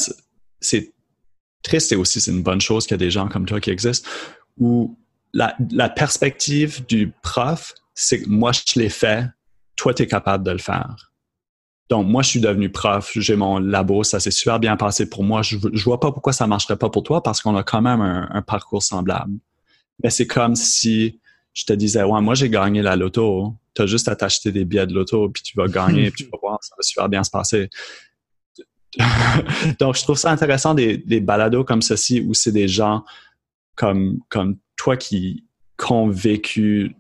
c'est triste et aussi c'est une bonne chose qu'il y a des gens comme toi qui existent où la, la perspective du prof, c'est que moi je l'ai fait, toi tu es capable de le faire. Donc, moi, je suis devenu prof, j'ai mon labo, ça s'est super bien passé pour moi. Je, je vois pas pourquoi ça marcherait pas pour toi parce qu'on a quand même un, parcours semblable. Mais c'est comme si je te disais, ouais, moi, j'ai gagné la loto. Tu as juste à t'acheter des billets de loto, puis tu vas gagner, puis tu vas voir, ça va super bien se passer. Donc, je trouve ça intéressant des, balados comme ceci où c'est des gens comme, comme toi qui ont vécu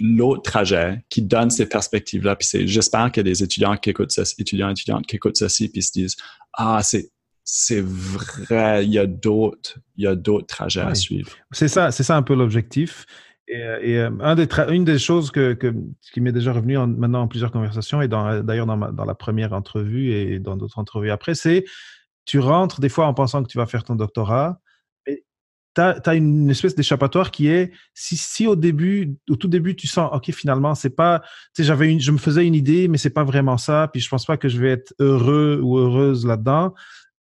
l'autre trajet qui donne ces perspectives-là. Puis c'est, j'espère qu'il y a des étudiants qui écoutent ça, étudiants, étudiantes qui écoutent ceci, puis se disent, ah, c'est, c'est vrai, il y a d'autres, il y a d'autres trajets à suivre. C'est ça, c'est ça un peu l'objectif. Et, euh, et euh, un des une des choses que, que qui m'est déjà revenu maintenant en plusieurs conversations et dans, d'ailleurs dans, dans la première entrevue et dans d'autres entrevues après, c'est tu rentres des fois en pensant que tu vas faire ton doctorat, tu as, une espèce d'échappatoire qui est, si, si au début, au tout début, tu sens, OK, finalement, c'est pas, tu sais, j'avais une, je me faisais une idée, mais c'est pas vraiment ça, puis je pense pas que je vais être heureux ou heureuse là-dedans.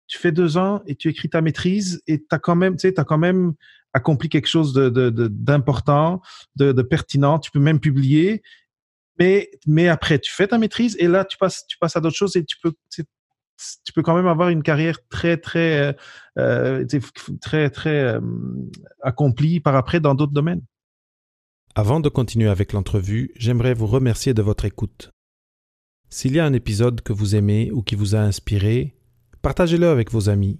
Tu fais deux ans et tu écris ta maîtrise et tu as quand même, tu sais, quand même accompli quelque chose d'important, de, de, de, pertinent. Tu peux même publier. Mais, mais après, tu fais ta maîtrise et là, tu passes, tu passes à d'autres choses et tu peux, tu peux quand même avoir une carrière très très euh, très très euh, accomplie par après dans d'autres domaines. Avant de continuer avec l'entrevue, j'aimerais vous remercier de votre écoute. S'il y a un épisode que vous aimez ou qui vous a inspiré, partagez-le avec vos amis.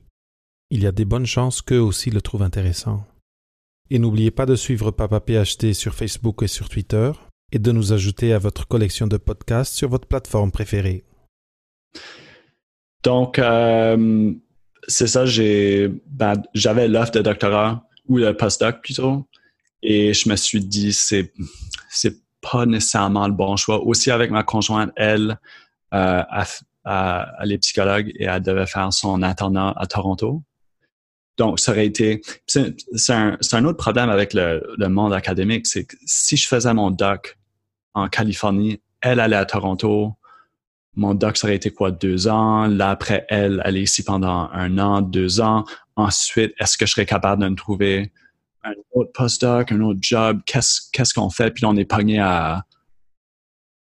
Il y a des bonnes chances qu'eux aussi le trouvent intéressant. Et n'oubliez pas de suivre Papa PHT sur Facebook et sur Twitter et de nous ajouter à votre collection de podcasts sur votre plateforme préférée. Donc, euh, c'est ça, ben, j'avais l'offre de doctorat ou le postdoc plutôt, et je me suis dit, c'est, c'est pas nécessairement le bon choix. Aussi avec ma conjointe, elle, euh, elle est psychologue et elle devait faire son internat à Toronto. Donc, ça aurait été. C'est, un, un, autre problème avec le, le monde académique, c'est que si je faisais mon doc en Californie, elle allait à Toronto, mon doc, ça aurait été quoi, deux ans? Là, après, elle, elle est ici pendant un an, deux ans. Ensuite, est-ce que je serais capable de me trouver un autre postdoc, un autre job? Qu'est-ce, qu'on fait? Puis là, on est pogné à,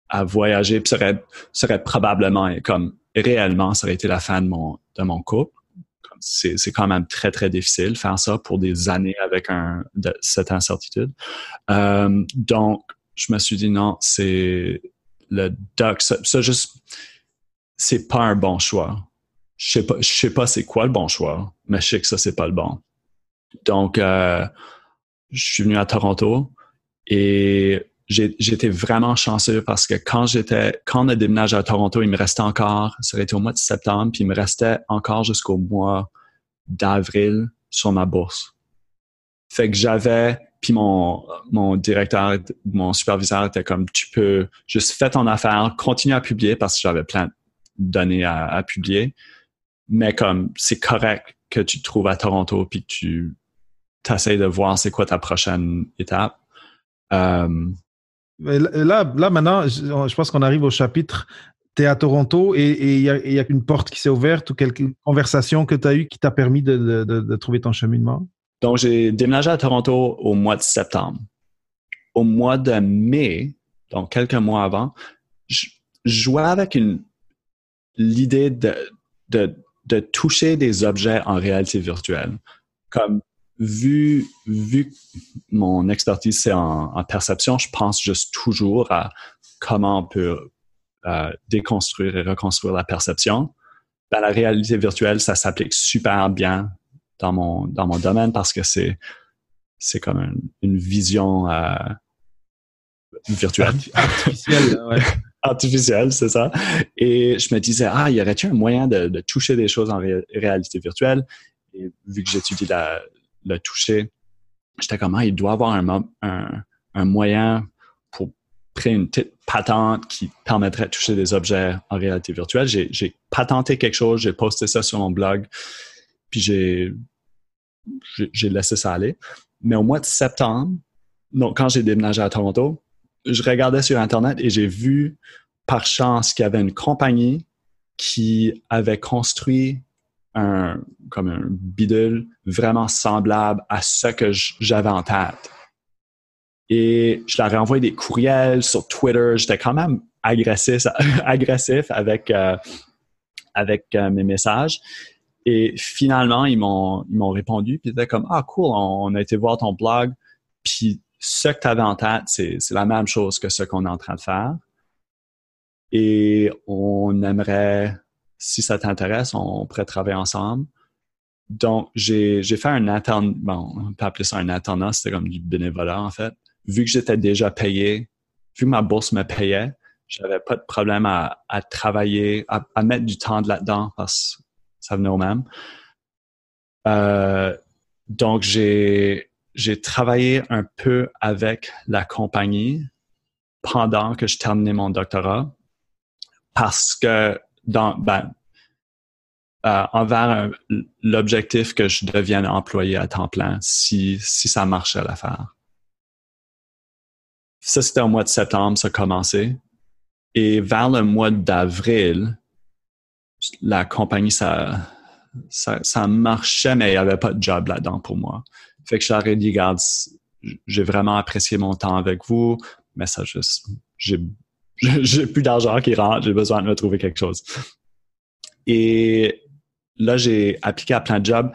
à voyager. Puis ça aurait, probablement, comme réellement, ça aurait été la fin de mon, de couple. C'est, quand même très, très difficile faire ça pour des années avec un, cette incertitude. Euh, donc, je me suis dit non, c'est le doc, ça, juste, c'est pas un bon choix. Je sais pas, sais pas c'est quoi le bon choix, mais je sais que ça, c'est pas le bon. Donc, euh, je suis venu à Toronto et j'étais vraiment chanceux parce que quand j'étais, quand on a déménagé à Toronto, il me restait encore, ça aurait été au mois de septembre, puis il me restait encore jusqu'au mois d'avril sur ma bourse. Fait que j'avais puis mon, mon directeur, mon superviseur était comme, tu peux juste faire ton affaire, continue à publier parce que j'avais plein de données à, publier. Mais comme, c'est correct que tu te trouves à Toronto puis que tu essaies de voir c'est quoi ta prochaine étape. Euh, là, là, maintenant, je pense qu'on arrive au chapitre tu es à Toronto et il y, a, une porte qui s'est ouverte ou quelque conversation que tu as eue qui t'a permis de, de, trouver ton cheminement? Donc, j'ai déménagé à Toronto au mois de septembre. Au mois de mai, donc quelques mois avant, je, jouais avec l'idée de, toucher des objets en réalité virtuelle. Comme vu, vu mon expertise c'est en, perception, je pense juste toujours à comment on peut euh, déconstruire et reconstruire la perception. Ben, la réalité virtuelle, ça s'applique super bien dans mon, dans mon domaine parce que c'est, c'est comme une vision euh, virtuelle. Artificielle, ouais. Artificielle, c'est ça. Et je me disais, ah, y aurait-il un moyen de, de, toucher des choses en réalité virtuelle? Et vu que j'étudie le toucher, j'étais comme, ah, il doit y avoir un, un, un moyen pour créer une petite patente qui permettrait de toucher des objets en réalité virtuelle. J'ai patenté quelque chose, j'ai posté ça sur mon blog, puis j'ai j'ai laissé ça aller. Mais au mois de septembre, donc quand j'ai déménagé à Toronto, je regardais sur Internet et j'ai vu par chance qu'il y avait une compagnie qui avait construit un, comme un bidule vraiment semblable à ce que j'avais en tête. Et je leur ai envoyé des courriels sur Twitter. J'étais quand même agressif, agressif avec, euh, avec euh, mes messages. Et finalement, ils m'ont, ils m'ont répondu, puis ils étaient comme Ah, cool, on, a été voir ton blog, puis ce que tu avais en tête, c'est, c'est la même chose que ce qu'on est en train de faire. Et on aimerait, si ça t'intéresse, on pourrait travailler ensemble. Donc, j'ai, j'ai fait un interne, bon, on peut appeler ça un internat, c'était comme du bénévolat en fait. Vu que j'étais déjà payé, vu que ma bourse me payait, j'avais pas de problème à, à travailler, à, à mettre du temps là-dedans parce ça venait au même. Euh, donc, j'ai, travaillé un peu avec la compagnie pendant que je terminais mon doctorat parce que dans, ben, euh, envers l'objectif que je devienne employé à temps plein si, si ça marchait l'affaire. Ça, c'était au mois de septembre, ça a commencé. Et vers le mois d'avril, la compagnie, ça, ça, marchait, mais il n'y avait pas de job là-dedans pour moi. Fait que je dit, regarde, j'ai vraiment apprécié mon temps avec vous, mais ça juste, j'ai, j'ai plus d'argent qui rentre, j'ai besoin de me trouver quelque chose. Et là, j'ai appliqué à plein de jobs,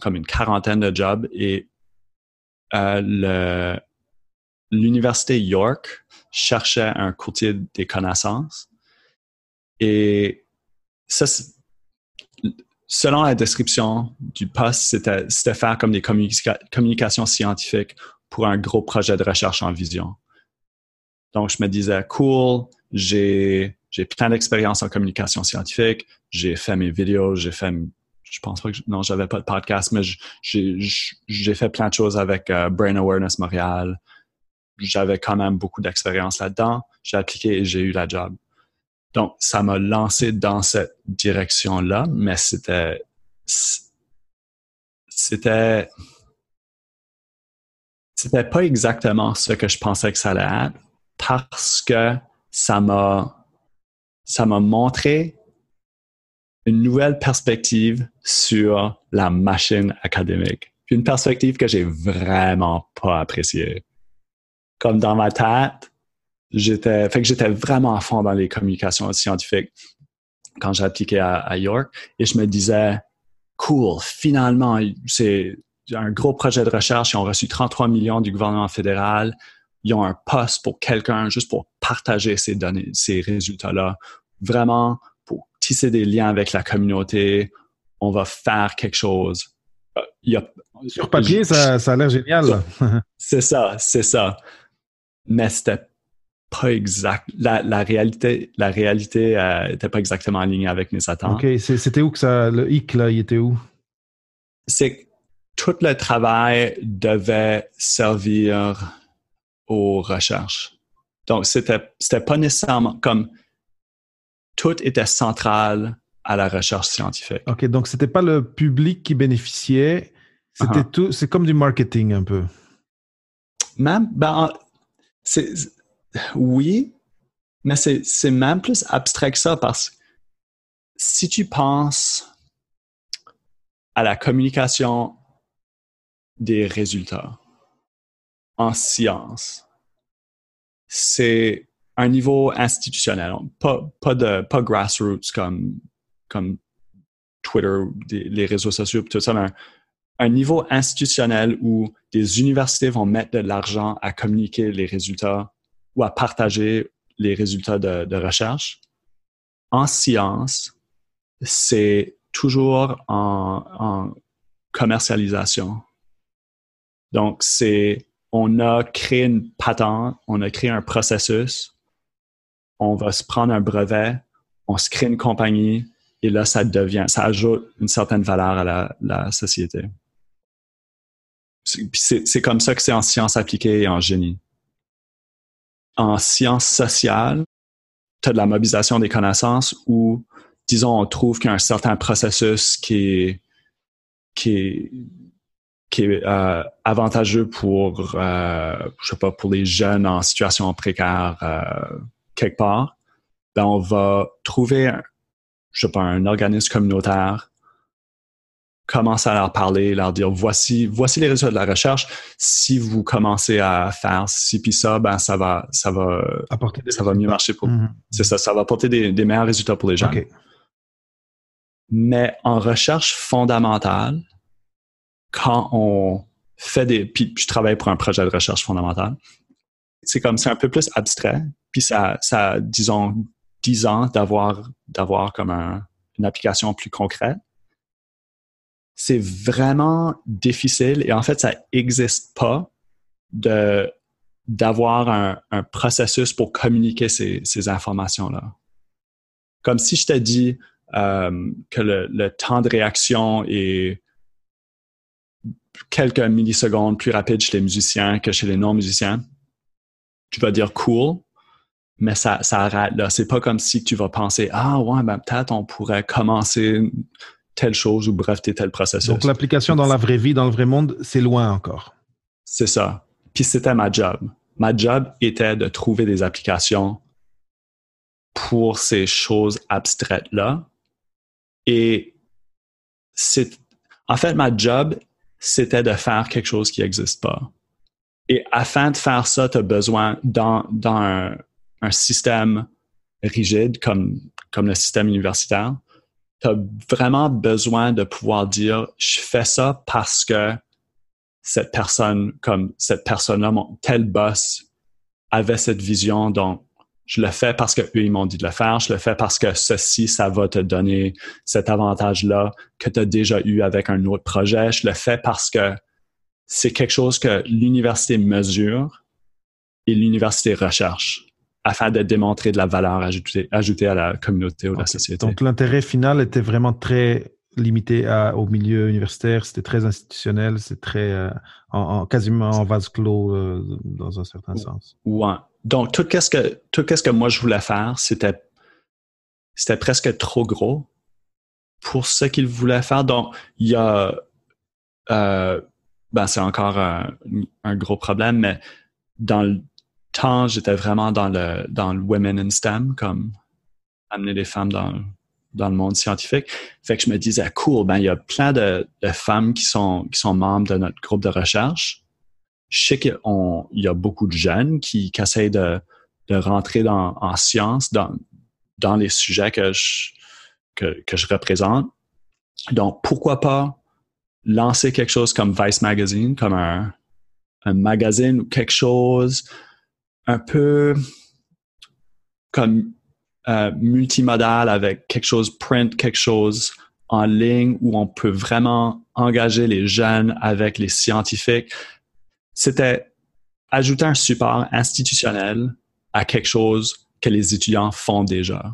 comme une quarantaine de jobs, et euh, l'université York cherchait un courtier des connaissances. Et selon la description du poste, c'était faire comme des communications scientifiques pour un gros projet de recherche en vision. Donc, je me disais, cool, j'ai plein d'expérience en communication scientifique, j'ai fait mes vidéos, j'ai fait, je pense pas que, non, j'avais pas de podcast, mais j'ai fait plein de choses avec euh, Brain Awareness Montréal. J'avais quand même beaucoup d'expérience là-dedans. J'ai appliqué et j'ai eu la job. Donc, ça m'a lancé dans cette direction-là, mais c'était, c'était, c'était pas exactement ce que je pensais que ça allait être parce que ça m'a, ça m'a montré une nouvelle perspective sur la machine académique. Une perspective que j'ai vraiment pas appréciée. Comme dans ma tête, j'étais, fait que j'étais vraiment à fond dans les communications scientifiques quand j'ai appliqué à, York et je me disais, cool, finalement, c'est un gros projet de recherche. Ils ont reçu 33 millions du gouvernement fédéral. Ils ont un poste pour quelqu'un juste pour partager ces données, ces résultats-là. Vraiment, pour tisser des liens avec la communauté. On va faire quelque chose. Euh, il y a, Sur papier, ça, ça a l'air génial. C'est ça, c'est ça. Mais c'était pas exact. La, la, réalité, la réalité n'était euh, pas exactement alignée avec mes attentes. OK. C'était où que ça, le hic, là, il était où? C'est que tout le travail devait servir aux recherches. Donc, c'était, c'était pas nécessairement comme tout était central à la recherche scientifique. OK. Donc, c'était pas le public qui bénéficiait. C'était uh-huh. tout, c'est comme du marketing un peu. Même, ben, c'est, oui, mais c'est même plus abstrait que ça parce que si tu penses à la communication des résultats en science, c'est un niveau institutionnel, pas, pas, de, pas grassroots comme, comme Twitter, les réseaux sociaux, tout ça, mais un, un niveau institutionnel où des universités vont mettre de l'argent à communiquer les résultats ou à partager les résultats de, recherche. En science, c'est toujours en, commercialisation. Donc, c'est, on a créé une patente, on a créé un processus, on va se prendre un brevet, on se crée une compagnie, et là, ça devient, ça ajoute une certaine valeur à la, société. C'est comme ça que c'est en sciences appliquées et en génie en sciences sociales, tu as de la mobilisation des connaissances où, disons, on trouve qu'il y a un certain processus qui est, euh, avantageux pour, euh, je sais pas, pour les jeunes en situation précaire euh, quelque part, ben on va trouver, je sais pas, un organisme communautaire commencer à leur parler, leur dire voici, voici les résultats de la recherche. Si vous commencez à faire ci puis ça, ben ça va, ça va, apporter ça va mieux marcher pour. Mm-hmm. C'est ça, ça va apporter des, meilleurs résultats pour les gens. Mais en recherche fondamentale, quand on fait des, puis, je travaille pour un projet de recherche fondamentale, c'est comme c'est un peu plus abstrait, puis ça, ça disons, 10 ans d'avoir d'avoir comme une application plus concrète c'est vraiment difficile et en fait, ça n'existe pas de d'avoir un, processus pour communiquer ces, informations-là. Comme si je t'ai dit euh, que le, temps de réaction est quelques millisecondes plus rapide chez les musiciens que chez les non-musiciens, tu vas dire cool, mais ça, ça arrête là. C'est pas comme si tu vas penser, ah ouais, ben peut-être on pourrait commencer telle chose ou breveter tel processus. Donc l'application dans la vraie vie, dans le vrai monde, c'est loin encore. C'est ça. Puis c'était ma job. Ma job était de trouver des applications pour ces choses abstraites-là. Et c'est, en fait, ma job, c'était de faire quelque chose qui n'existe pas. Et afin de faire ça, tu as besoin, dans, dans un, système rigide comme, comme le système universitaire, tu as vraiment besoin de pouvoir dire, je fais ça parce que cette personne, comme cette personne-là, tel boss avait cette vision, donc je le fais parce qu'eux, ils m'ont dit de le faire, je le fais parce que ceci, ça va te donner cet avantage-là que tu as déjà eu avec un autre projet, je le fais parce que c'est quelque chose que l'université mesure et l'université recherche afin de démontrer de la valeur ajoutée, ajoutée à la communauté ou à la société. Donc l'intérêt final était vraiment très limité au milieu universitaire, c'était très institutionnel, c'est très euh, en, quasiment en vase clos euh, dans un certain sens. Ouais. Donc tout ce que tout ce que moi je voulais faire, c'était c'était presque trop gros pour ce qu'il voulait faire. Donc il y a euh, ben c'est encore un, gros problème, mais dans le temps, j'étais vraiment dans le dans le women in STEM, comme amener les femmes dans dans le monde scientifique. Fait que je me disais, cool, ben il y a plein de, femmes qui sont qui sont membres de notre groupe de recherche. Je sais qu'il y a beaucoup de jeunes qui, essayent de, de rentrer dans, en science, dans, dans les sujets que je, que, que je représente. Donc, pourquoi pas lancer quelque chose comme Vice Magazine, comme un, un magazine ou quelque chose un peu comme euh, multimodal avec quelque chose print, quelque chose en ligne où on peut vraiment engager les jeunes avec les scientifiques. C'était ajouter un support institutionnel à quelque chose que les étudiants font déjà.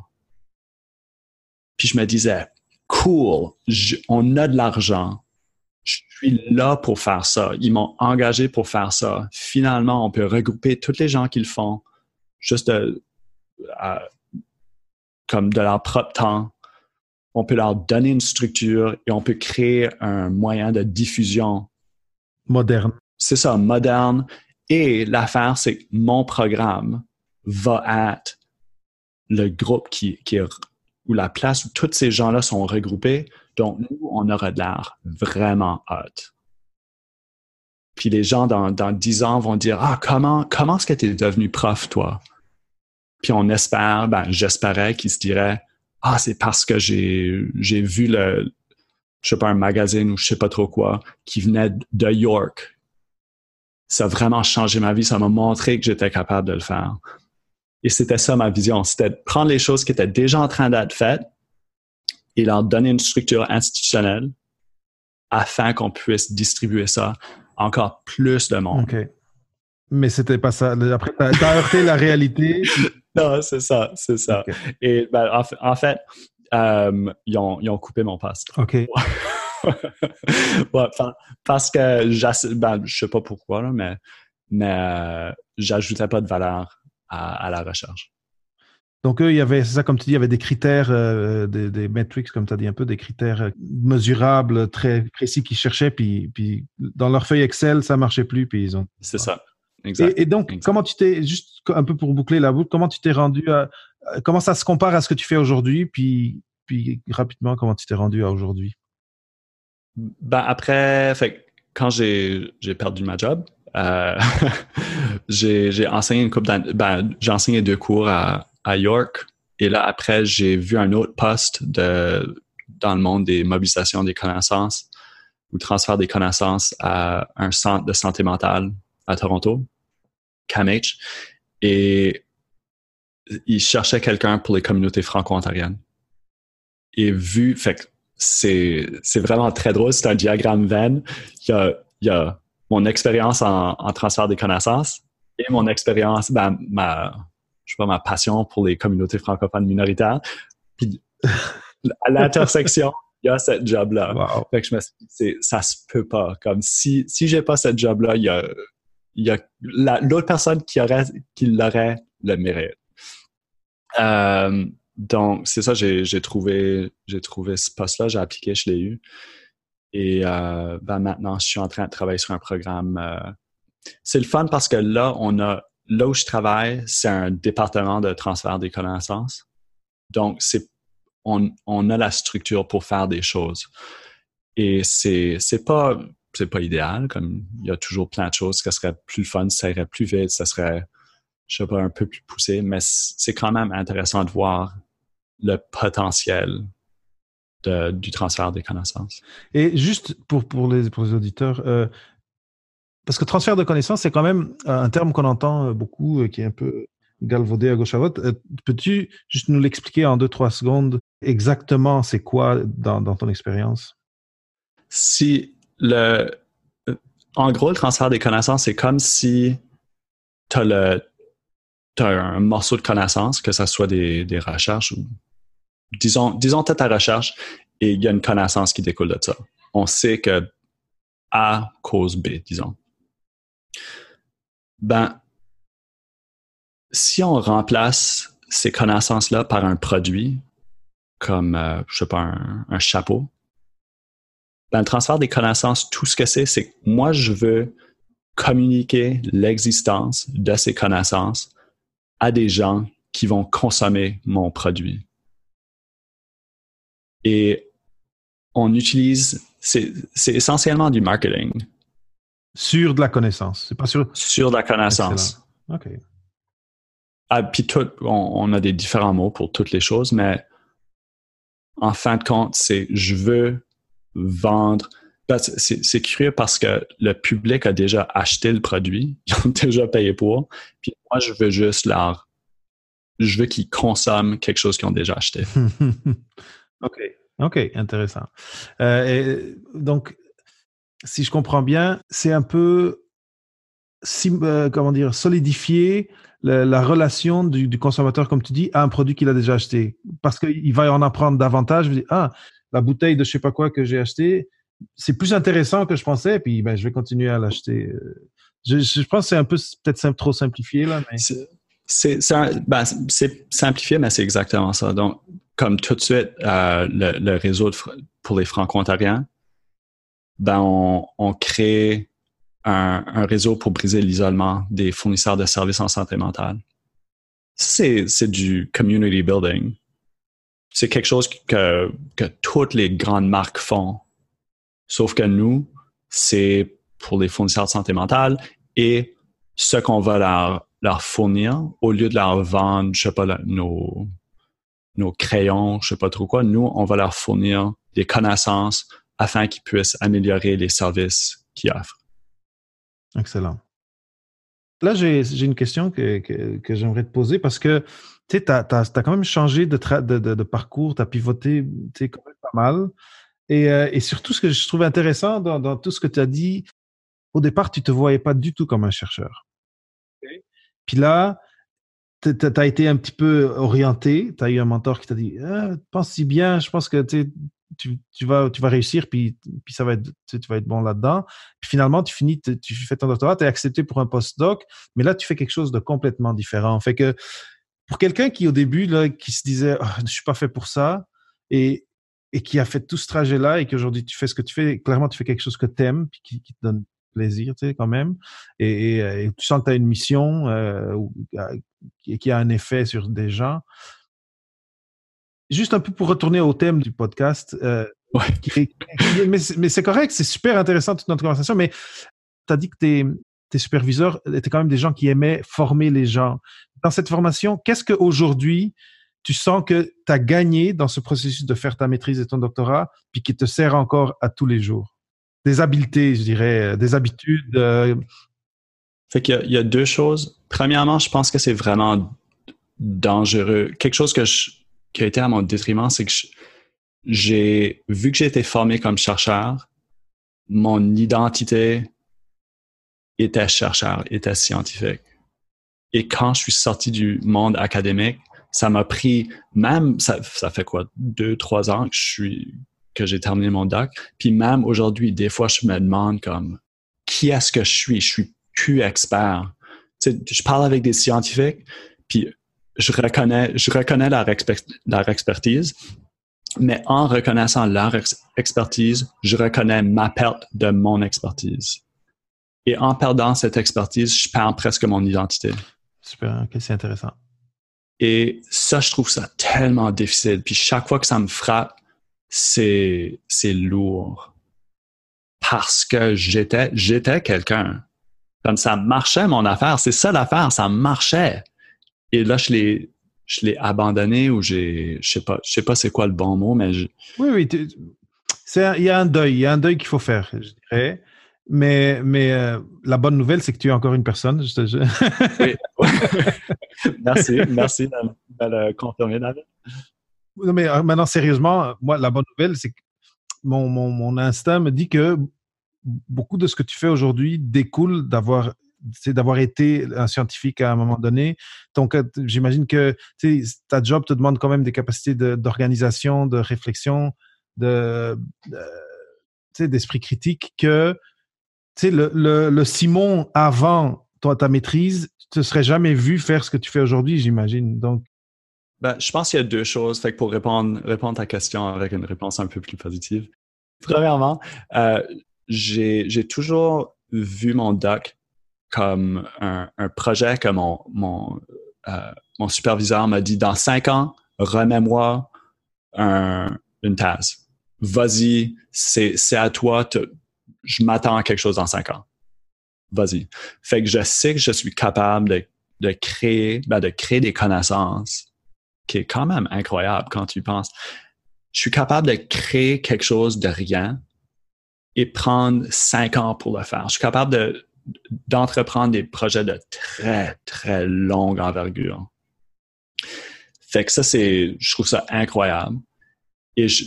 Puis je me disais, cool, on a de l'argent, je suis là pour faire ça. Ils m'ont engagé pour faire ça. Finalement, on peut regrouper tous les gens qui le font, juste comme de leur propre temps. On peut leur donner une structure et on peut créer un moyen de diffusion. Moderne. C'est ça, moderne. Et l'affaire, c'est que mon programme va être le groupe qui, qui est, ou la place où tous ces gens-là sont regroupés donc, nous, on aura de l'air vraiment hot. Puis les gens dans, dans 10 ans vont dire Ah, comment, comment est-ce que tu es devenu prof, toi? Puis on espère, ben, j'espérais qu'ils se diraient Ah, c'est parce que j'ai, j'ai vu le, je sais pas, un magazine ou je sais pas trop quoi, qui venait de York. Ça a vraiment changé ma vie, ça m'a montré que j'étais capable de le faire. Et c'était ça ma vision, c'était de prendre les choses qui étaient déjà en train d'être faites, et leur donner une structure institutionnelle afin qu'on puisse distribuer ça encore plus de monde. OK. Mais c'était pas ça. Après, tu as, heurté la réalité. Non, c'est ça, c'est ça. Et ben, en, fait, euh, ils, ont, ils, ont, coupé mon poste. OK. ouais, parce que ben, je sais pas pourquoi, là, mais, mais euh, j'ajoutais pas de valeur à, à la recherche. Donc, eux, il y avait, c'est ça, comme tu dis, il y avait des critères, euh, des, des, metrics, comme tu as dit un peu, des critères euh, mesurables, très précis qu'ils cherchaient, puis, puis dans leur feuille Excel, ça marchait plus, puis ils ont. C'est ça. Exact. Et, donc, comment tu t'es, juste un peu pour boucler la boucle, comment tu t'es rendu à, comment ça se compare à ce que tu fais aujourd'hui, puis, puis rapidement, comment tu t'es rendu à aujourd'hui? Ben, après, fait, quand j'ai, j'ai perdu ma job, euh, j'ai, enseigné une ben, deux cours à, à York. Et là, après, j'ai vu un autre poste dans le monde des mobilisations des connaissances ou transfert des connaissances à un centre de santé mentale à Toronto, CAMH. Et il cherchait quelqu'un pour les communautés franco-ontariennes. Et vu, c'est, vraiment très drôle, c'est un diagramme Venn. A, il y a mon expérience en, en transfert des connaissances et mon expérience, ben, ma, je sais pas, ma passion pour les communautés francophones minoritaires. Puis à l'intersection, il y a cette job-là. Fait que je me suis dit, ça se peut pas. Comme si, si j'ai pas cette job-là, il y a, il y a l'autre personne qui aurait, qui l'aurait le mérite. Euh, donc, c'est ça, j'ai trouvé, trouvé ce poste-là, j'ai appliqué, je l'ai eu. Et euh, ben maintenant, je suis en train de travailler sur un programme. Euh, c'est le fun parce que là, on a là où je travaille, c'est un département de transfert des connaissances. Donc, c'est on, on, a la structure pour faire des choses. Et c'est c'est pas c'est pas idéal, comme il y a toujours plein de choses qui seraient plus fun, ça irait plus vite, ça serait, je sais pas, un peu plus poussé, mais c'est quand même intéressant de voir le potentiel de, du transfert des connaissances. Et juste pour, pour, les, pour les auditeurs, euh, parce que transfert de connaissances, c'est quand même un terme qu'on entend beaucoup, euh, qui est un peu galvaudé à gauche à droite. Euh, peux-tu juste nous l'expliquer en deux, trois secondes exactement c'est quoi dans, dans ton expérience? Si le, en gros, le transfert des connaissances, c'est comme si tu as, un morceau de connaissances, que ce soit des, des recherches ou disons, disons tu ta recherche et il y a une connaissance qui découle de ça. On sait que A cause B, disons. Ben, si on remplace ces connaissances-là par un produit, comme, euh, je sais pas, un chapeau, ben, le transfert des connaissances, tout ce que c'est, c'est que moi, je veux communiquer l'existence de ces connaissances à des gens qui vont consommer mon produit. Et on utilise, c'est essentiellement du marketing. Sur de la connaissance, c'est pas sur... Sur de la connaissance. OK. Ah, puis tout, on, a des différents mots pour toutes les choses, mais en fin de compte, c'est je veux vendre. Ben, c'est curieux parce que le public a déjà acheté le produit, ils ont déjà payé pour. Puis moi, je veux juste leur. Je veux qu'ils consomment quelque chose qu'ils ont déjà acheté. OK. OK, intéressant. Euh, donc, si je comprends bien, c'est un peu euh, comment dire, solidifier la, relation du, du, consommateur, comme tu dis, à un produit qu'il a déjà acheté. Parce qu'il va en apprendre davantage. Il ah, la bouteille de je sais pas quoi que j'ai acheté, c'est plus intéressant que je pensais, puis ben, je vais continuer à l'acheter. Euh. Je, je, pense que c'est un peu peut-être trop simplifié là. Mais... Ben, c'est simplifié, mais c'est exactement ça. Donc, comme tout de suite, euh, le, réseau pour les franco-ontariens, ben, on, on crée un, un, réseau pour briser l'isolement des fournisseurs de services en santé mentale. C'est du community building c'est quelque chose que, que toutes les grandes marques font. Sauf que nous, c'est pour les fournisseurs de santé mentale et ce qu'on va leur, leur, fournir, au lieu de leur vendre, je sais pas, nos, nos crayons, je sais pas trop quoi, nous, on va leur fournir des connaissances afin qu'ils puissent améliorer les services qu'ils offrent. Excellent. Là, j'ai une question que, que, que j'aimerais te poser parce que tu sais, tu as, quand même changé de, de, de, parcours, tu as pivoté quand même pas mal. Et, euh, et, surtout, ce que je trouve intéressant dans, dans tout ce que tu as dit, au départ, tu te voyais pas du tout comme un chercheur. Puis là, tu as été un petit peu orienté, tu as eu un mentor qui t'a dit ah, pense si bien, je pense que tu, vas, réussir, puis, ça va être, tu vas être bon là-dedans. Puis finalement, tu finis, tu fais ton doctorat, tu es accepté pour un postdoc, mais là, tu fais quelque chose de complètement différent. Fait que pour quelqu'un qui au début qui se disait oh, je suis pas fait pour ça et qui a fait tout ce trajet là et qu'aujourd'hui tu fais ce que tu fais clairement tu fais quelque chose que tu aimes puis qui, te donne plaisir tu sais quand même et, et, tu sens que tu as une mission euh, qui, qui a un effet sur des gens juste un peu pour retourner au thème du podcast euh, ouais. mais, mais c'est correct c'est super intéressant toute notre conversation mais tu as dit que tu tes superviseurs étaient quand même des gens qui aimaient former les gens. Dans cette formation, qu'est-ce qu'aujourd'hui, tu sens que tu as gagné dans ce processus de faire ta maîtrise et ton doctorat, puis qui te sert encore à tous les jours? Des habiletés, je dirais, euh, des habitudes. Euh... Fait qu'il y, a deux choses. Premièrement, je pense que c'est vraiment dangereux. Quelque chose qui a été à mon détriment, c'est que j'ai vu que j'ai été formé comme chercheur, mon identité était chercheur, était scientifique. Et quand je suis sorti du monde académique, ça m'a pris même, ça, ça, fait quoi, deux, trois ans que je suis, que j'ai terminé mon doc. Puis même aujourd'hui, des fois, je me demande comme, qui est-ce que je suis? Je suis plus expert. Tu sais, je parle avec des scientifiques, puis je reconnais, je reconnais leur, leur expertise, mais en reconnaissant leur expertise, je reconnais ma perte de mon expertise. Et en perdant cette expertise, je perds presque mon identité. Super, ok, c'est intéressant. Et ça, je trouve ça tellement difficile. Puis chaque fois que ça me frappe, c'est, c'est lourd. Parce que j'étais, j'étais quelqu'un. Comme ça marchait mon affaire. C'est ça l'affaire, ça marchait. Et là, je l'ai, je l'ai abandonné ou j'ai, je sais pas, je sais pas c'est quoi le bon mot, mais oui, oui, c'est, il y a un deuil, il y a un deuil qu'il faut faire, je dirais. Mais, mais euh, la bonne nouvelle, c'est que tu es encore une personne. Je te... oui. merci, merci de, le confirmer, David. Non, mais euh, maintenant, sérieusement, moi, la bonne nouvelle, c'est que mon, mon, instinct me dit que beaucoup de ce que tu fais aujourd'hui découle d'avoir c'est d'avoir été un scientifique à un moment donné. Donc, euh, j'imagine que ta job te demande quand même des capacités d'organisation, de, réflexion, de, d'esprit critique que le, le, le, Simon avant toi, ta maîtrise, tu ne serais jamais vu faire ce que tu fais aujourd'hui, j'imagine. Donc, ben, je pense qu'il y a deux choses. Fait que pour répondre, répondre à ta question avec une réponse un peu plus positive. Premièrement, euh, j'ai toujours vu mon doc comme un, un projet que mon, mon, euh, mon superviseur m'a dit dans cinq ans, remets-moi un, une thèse. Vas-y, c'est à toi. je m'attends à quelque chose dans cinq ans. Vas-y. Fait que je sais que je suis capable de, de créer, ben de créer des connaissances qui est quand même incroyable quand tu penses. Je suis capable de créer quelque chose de rien et prendre cinq ans pour le faire. Je suis capable de, d'entreprendre des projets de très, très longue envergure. Fait que ça, c'est, je trouve ça incroyable. Et je,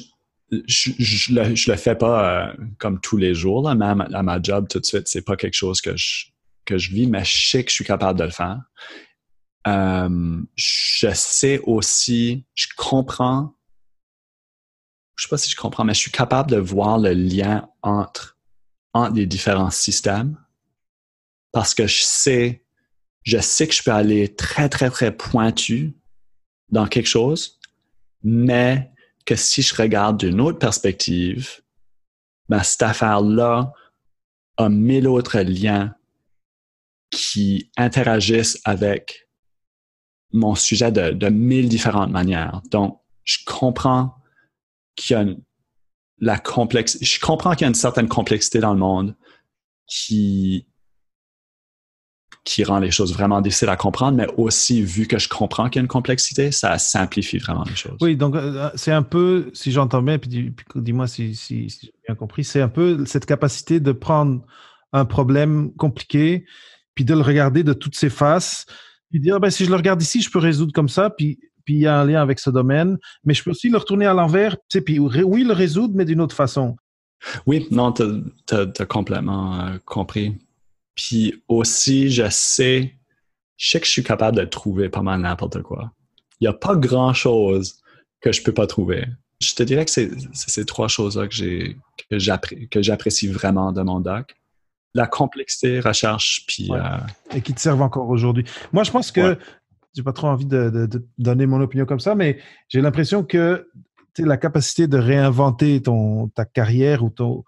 je, je, le, je le fais pas euh, comme tous les jours, là, même à ma job tout de suite. C'est pas quelque chose que je, que je vis, mais je sais que je suis capable de le faire. Euh, je sais aussi, je comprends, je sais pas si je comprends, mais je suis capable de voir le lien entre, entre les différents systèmes parce que je sais, je sais que je peux aller très, très, très pointu dans quelque chose, mais que si je regarde d'une autre perspective, ben, cette affaire-là a mille autres liens qui interagissent avec mon sujet de, mille différentes manières. Donc, je comprends qu'il y a la complexité, je comprends qu'il y a une certaine complexité dans le monde qui qui rend les choses vraiment difficiles à comprendre, mais aussi, vu que je comprends qu'il y a une complexité, ça simplifie vraiment les choses. Oui, donc euh, c'est un peu, si j'entends bien, puis dis-moi si, si, si j'ai bien compris, c'est un peu cette capacité de prendre un problème compliqué, puis de le regarder de toutes ses faces, puis dire, ben, si je le regarde ici, je peux résoudre comme ça, puis puis il y a un lien avec ce domaine, mais je peux aussi le retourner à l'envers, puis oui, le résoudre, mais d'une autre façon. Oui, non, tu as, complètement euh, compris. Puis aussi, je sais, je sais que je suis capable de trouver pas mal n'importe quoi. Il n'y a pas grand-chose que je peux pas trouver. Je te dirais que c'est ces trois choses-là que j'apprécie vraiment de mon doc. La complexité, recherche, puis... Euh, Et qui te servent encore aujourd'hui. Moi, je pense que... J'ai pas trop envie de, donner mon opinion comme ça, mais j'ai l'impression que la capacité de réinventer ton, ta carrière ou ton...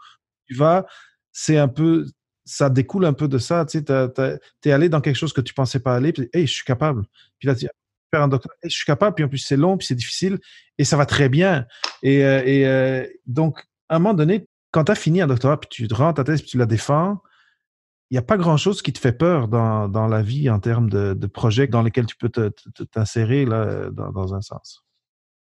Tu vas, c'est un peu ça découle un peu de ça. Tu es allé dans quelque chose que tu pensais pas aller, puis hey, je suis capable. Puis là, tu faire un docteur, hey, je suis capable, puis en plus c'est long, puis c'est difficile, et ça va très bien. Et, euh, et euh, donc, à un moment donné, quand tu as fini un doctorat, puis tu rentres ta thèse, puis tu la défends, il n'y a pas grand-chose qui te fait peur dans, dans la vie en termes de, projets dans lesquels tu peux t'insérer dans, dans un sens?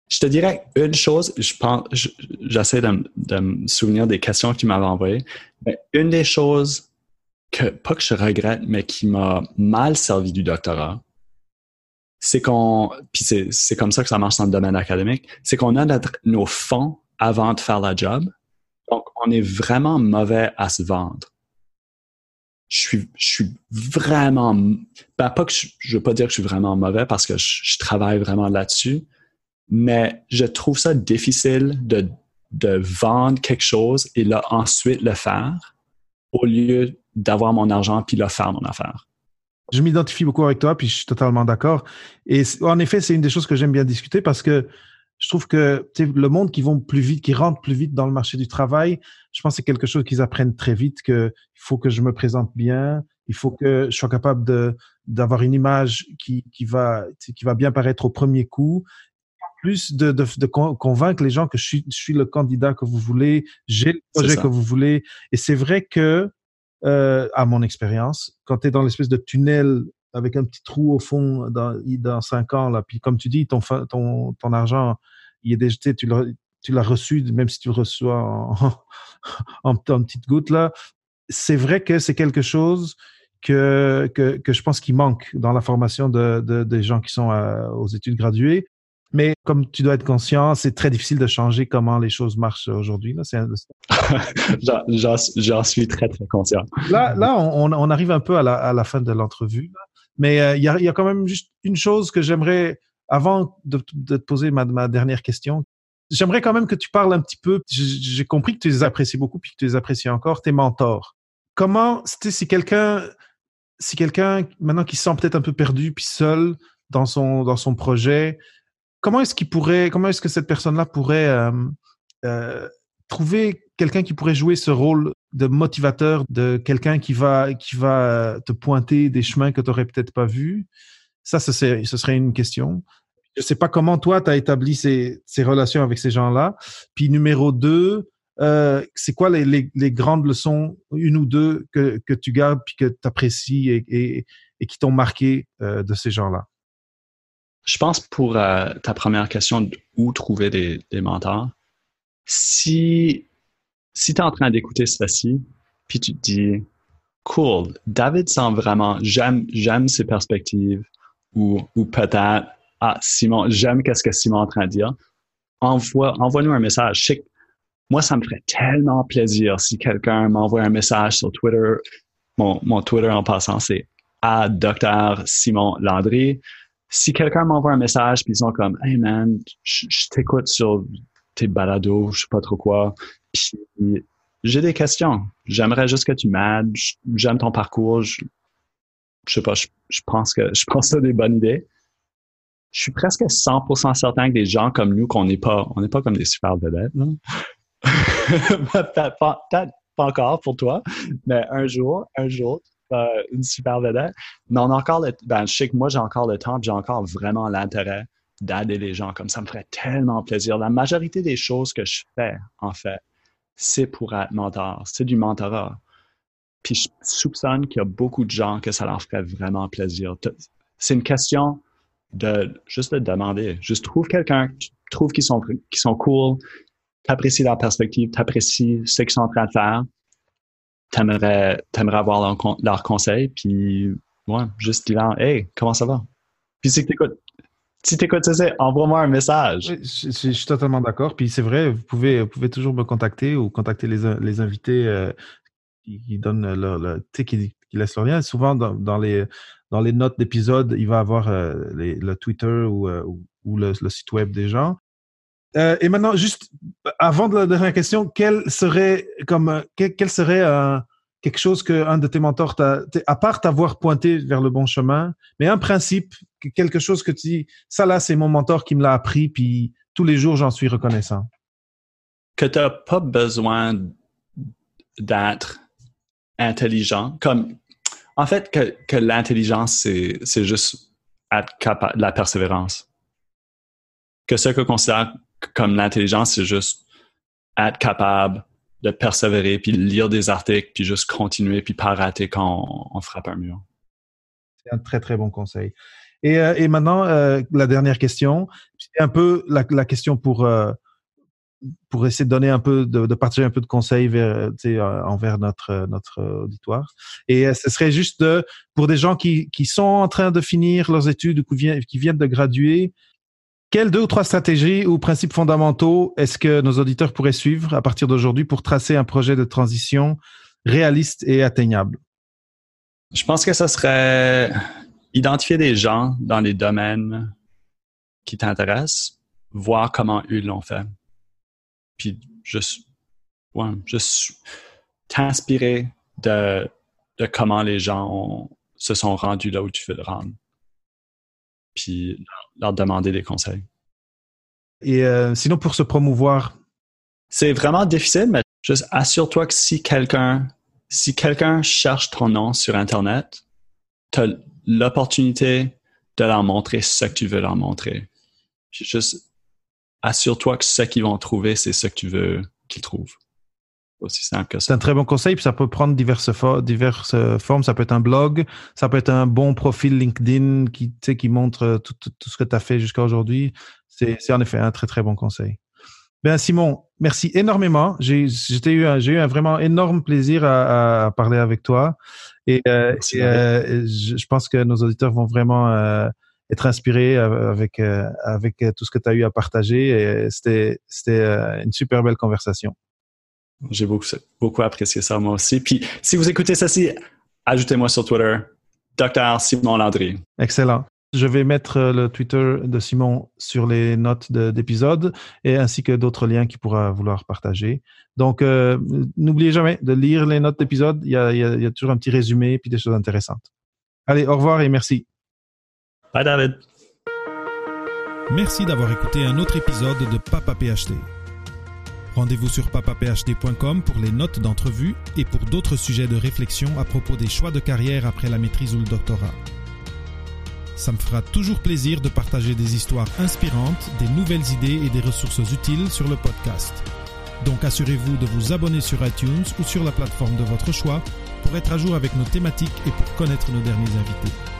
Je te dirais une chose, je pense, j'essaie de, me souvenir des questions que tu m'avais envoyées, mais une des choses que, pas que je regrette, mais qui m'a mal servi du doctorat, c'est qu'on, puis c'est comme ça que ça marche dans le domaine académique, c'est qu'on a nos fonds avant de faire la job. Donc, on est vraiment mauvais à se vendre. Je suis, je suis vraiment, ben pas que je, veux pas dire que je suis vraiment mauvais parce que je, travaille vraiment là-dessus, mais je trouve ça difficile de, de vendre quelque chose et là ensuite le faire au lieu d'avoir mon argent puis là faire mon affaire. Je m'identifie beaucoup avec toi, puis je suis totalement d'accord. Et en effet, c'est une des choses que j'aime bien discuter parce que je trouve que le monde qui vont plus vite, qui rentre plus vite dans le marché du travail, je pense que c'est quelque chose qu'ils apprennent très vite que il faut que je me présente bien, il faut que je sois capable de d'avoir une image qui qui va qui va bien paraître au premier coup. Plus de, de, de convaincre les gens que je suis, je suis le candidat que vous voulez, j'ai le projet que vous voulez. Et c'est vrai que, euh, à mon expérience, quand tu es dans l'espèce de tunnel avec un petit trou au fond dans, dans cinq ans, là, puis comme tu dis, ton, ton, ton argent, il est déjà, tu l'as, tu l'as reçu, même si tu le reçois en, en, en petite goutte, là. C'est vrai que c'est quelque chose que, que, que je pense qu'il manque dans la formation de, de, des gens qui sont euh, aux études graduées. Mais comme tu dois être conscient, c'est très difficile de changer comment les choses marchent aujourd'hui. J'en suis très, très conscient. Là, là on, on arrive un peu à la, à la fin de l'entrevue. Mais euh, il y, a, quand même juste une chose que j'aimerais, avant de, te poser ma, ma dernière question, j'aimerais quand même que tu parles un petit peu. J'ai compris que tu les apprécies beaucoup puis que tu les apprécies encore, tes mentors. Comment, si quelqu'un si quelqu'un maintenant qui se sent peut-être un peu perdu puis seul dans son dans son projet, comment est-ce qu'il pourrait, comment est-ce que cette personne-là pourrait euh, euh, trouver quelqu'un qui pourrait jouer ce rôle de motivateur, de quelqu'un qui va qui va te pointer des chemins que tu n'aurais peut-être pas vus? Ça, ce serait, une question. Je sais pas comment toi tu as établi ces, ces relations avec ces gens-là. Puis numéro deux, euh, c'est quoi les, les, grandes leçons, une ou deux, que, que tu gardes puis que tu apprécies et, et, qui t'ont marqué euh, de ces gens-là? Je pense pour euh, ta première question, où trouver des mentors, si, si tu es en train d'écouter ceci, puis tu te dis, cool, David sent vraiment, j'aime, j'aime ses perspectives, ou, ou peut-être, ah, Simon, j'aime qu'est-ce que Simon est en train de dire, envoie, envoie-nous un message. Je moi, ça me ferait tellement plaisir si quelqu'un m'envoie un message sur Twitter. Mon, mon Twitter en passant, c'est à Dr. Simon Landry. Si quelqu'un m'envoie un message, puis ils sont comme, hey man, je, t'écoute sur tes balados, je sais pas trop quoi. J'ai des questions. J'aimerais juste que tu m'aides. J'aime ton parcours. Je, sais pas, je, pense que je pense que c'est des bonnes idées. Je suis presque 100% certain que des gens comme nous, qu'on n'est pas, on n'est pas comme des super vedettes. peut-être pas, encore pour toi, mais un jour, un jour, une super vedette. Mais on a encore le, ben, je sais que moi, j'ai encore le temps, j'ai encore vraiment l'intérêt d'aider les gens. Comme ça me ferait tellement plaisir. La majorité des choses que je fais, en fait, c'est pour être mentor. C'est du mentorat. Puis je soupçonne qu'il y a beaucoup de gens que ça leur ferait vraiment plaisir. C'est une question de juste de demander. Juste trouve quelqu'un, trouve qu'ils sont, qu'ils sont cool, t'apprécies leur perspective, t'apprécies ce qu'ils sont en train de faire, t'aimerais, t'aimerais avoir leur, conseil, puis ouais, juste dire Hey, comment ça va? Puis si t'écoutes, si t'écoutes ça, envoie-moi un message. je, suis totalement d'accord. Puis c'est vrai, vous pouvez, pouvez toujours me contacter ou contacter les, les invités euh, qui, donnent leur, leur qui, qui laissent leur lien. Souvent, dans, dans les, dans les notes d'épisode, il va avoir euh, le Twitter ou, euh, ou le, site web des gens. Et maintenant, juste avant de la dernière question, quel serait comme euh, quel, serait euh, quelque chose que un de tes mentors t'a, à part t'avoir pointé vers le bon chemin, mais un principe, quelque chose que tu dis, ça là, c'est mon mentor qui me l'a appris, puis tous les jours, j'en suis reconnaissant. Que tu n'as pas besoin d'être intelligent, comme en fait que, l'intelligence c'est c'est juste être capable la persévérance. Que ce que considère comme l'intelligence, c'est juste être capable de persévérer, puis lire des articles, puis juste continuer, puis pas rater quand on, frappe un mur. C'est un très, très bon conseil. Et, euh, maintenant, euh, la dernière question, c'est un peu la, question pour, euh, pour essayer de donner un peu, de, partager un peu de conseils vers, envers notre, notre auditoire. Et ce serait juste pour des gens qui, qui sont en train de finir leurs études ou qui viennent de graduer, quelles deux ou trois stratégies ou principes fondamentaux est-ce que nos auditeurs pourraient suivre à partir d'aujourd'hui pour tracer un projet de transition réaliste et atteignable? Je pense que ce serait identifier des gens dans les domaines qui t'intéressent, voir comment eux l'ont fait. Puis juste, ouais, t'inspirer de, comment les gens se sont rendus là où tu veux le rendre. Puis leur demander des conseils. Et euh, sinon, pour se promouvoir? C'est vraiment difficile, mais juste assure-toi que si quelqu'un si quelqu'un cherche ton nom sur Internet, tu as l'opportunité de leur montrer ce que tu veux leur montrer. Juste assure-toi que ce qu'ils vont trouver, c'est ce que tu veux qu'ils trouvent. Aussi simple que ça. C'est un très bon conseil, puis ça peut prendre diverses, diverses formes. Ça peut être un blog, ça peut être un bon profil LinkedIn qui, qui montre tout, tout ce que tu as fait jusqu'à aujourd'hui. C'est en effet un très, très bon conseil. Bien, Simon, merci énormément. J'ai eu, un, eu un vraiment énorme plaisir à, parler avec toi. Et, euh, euh, je, pense que nos auditeurs vont vraiment euh, être inspirés avec, avec tout ce que tu as eu à partager. C'était une super belle conversation. J'ai beaucoup, beaucoup apprécié ça, moi aussi. Puis, si vous écoutez ceci, ajoutez-moi sur Twitter, Dr. Simon Landry. Excellent. Je vais mettre euh, le Twitter de Simon sur les notes d'épisode et ainsi que d'autres liens qu'il pourra vouloir partager. Donc, euh, n'oubliez jamais de lire les notes d'épisode. Il, y a, toujours un petit résumé et puis des choses intéressantes. Allez, au revoir et merci. Bye David. Merci d'avoir écouté un autre épisode de Papa PhD. Rendez-vous sur papaphd.com pour les notes d'entrevue et pour d'autres sujets de réflexion à propos des choix de carrière après la maîtrise ou le doctorat. Ça me fera toujours plaisir de partager des histoires inspirantes, des nouvelles idées et des ressources utiles sur le podcast. Donc assurez-vous de vous abonner sur iTunes ou sur la plateforme de votre choix pour être à jour avec nos thématiques et pour connaître nos derniers invités.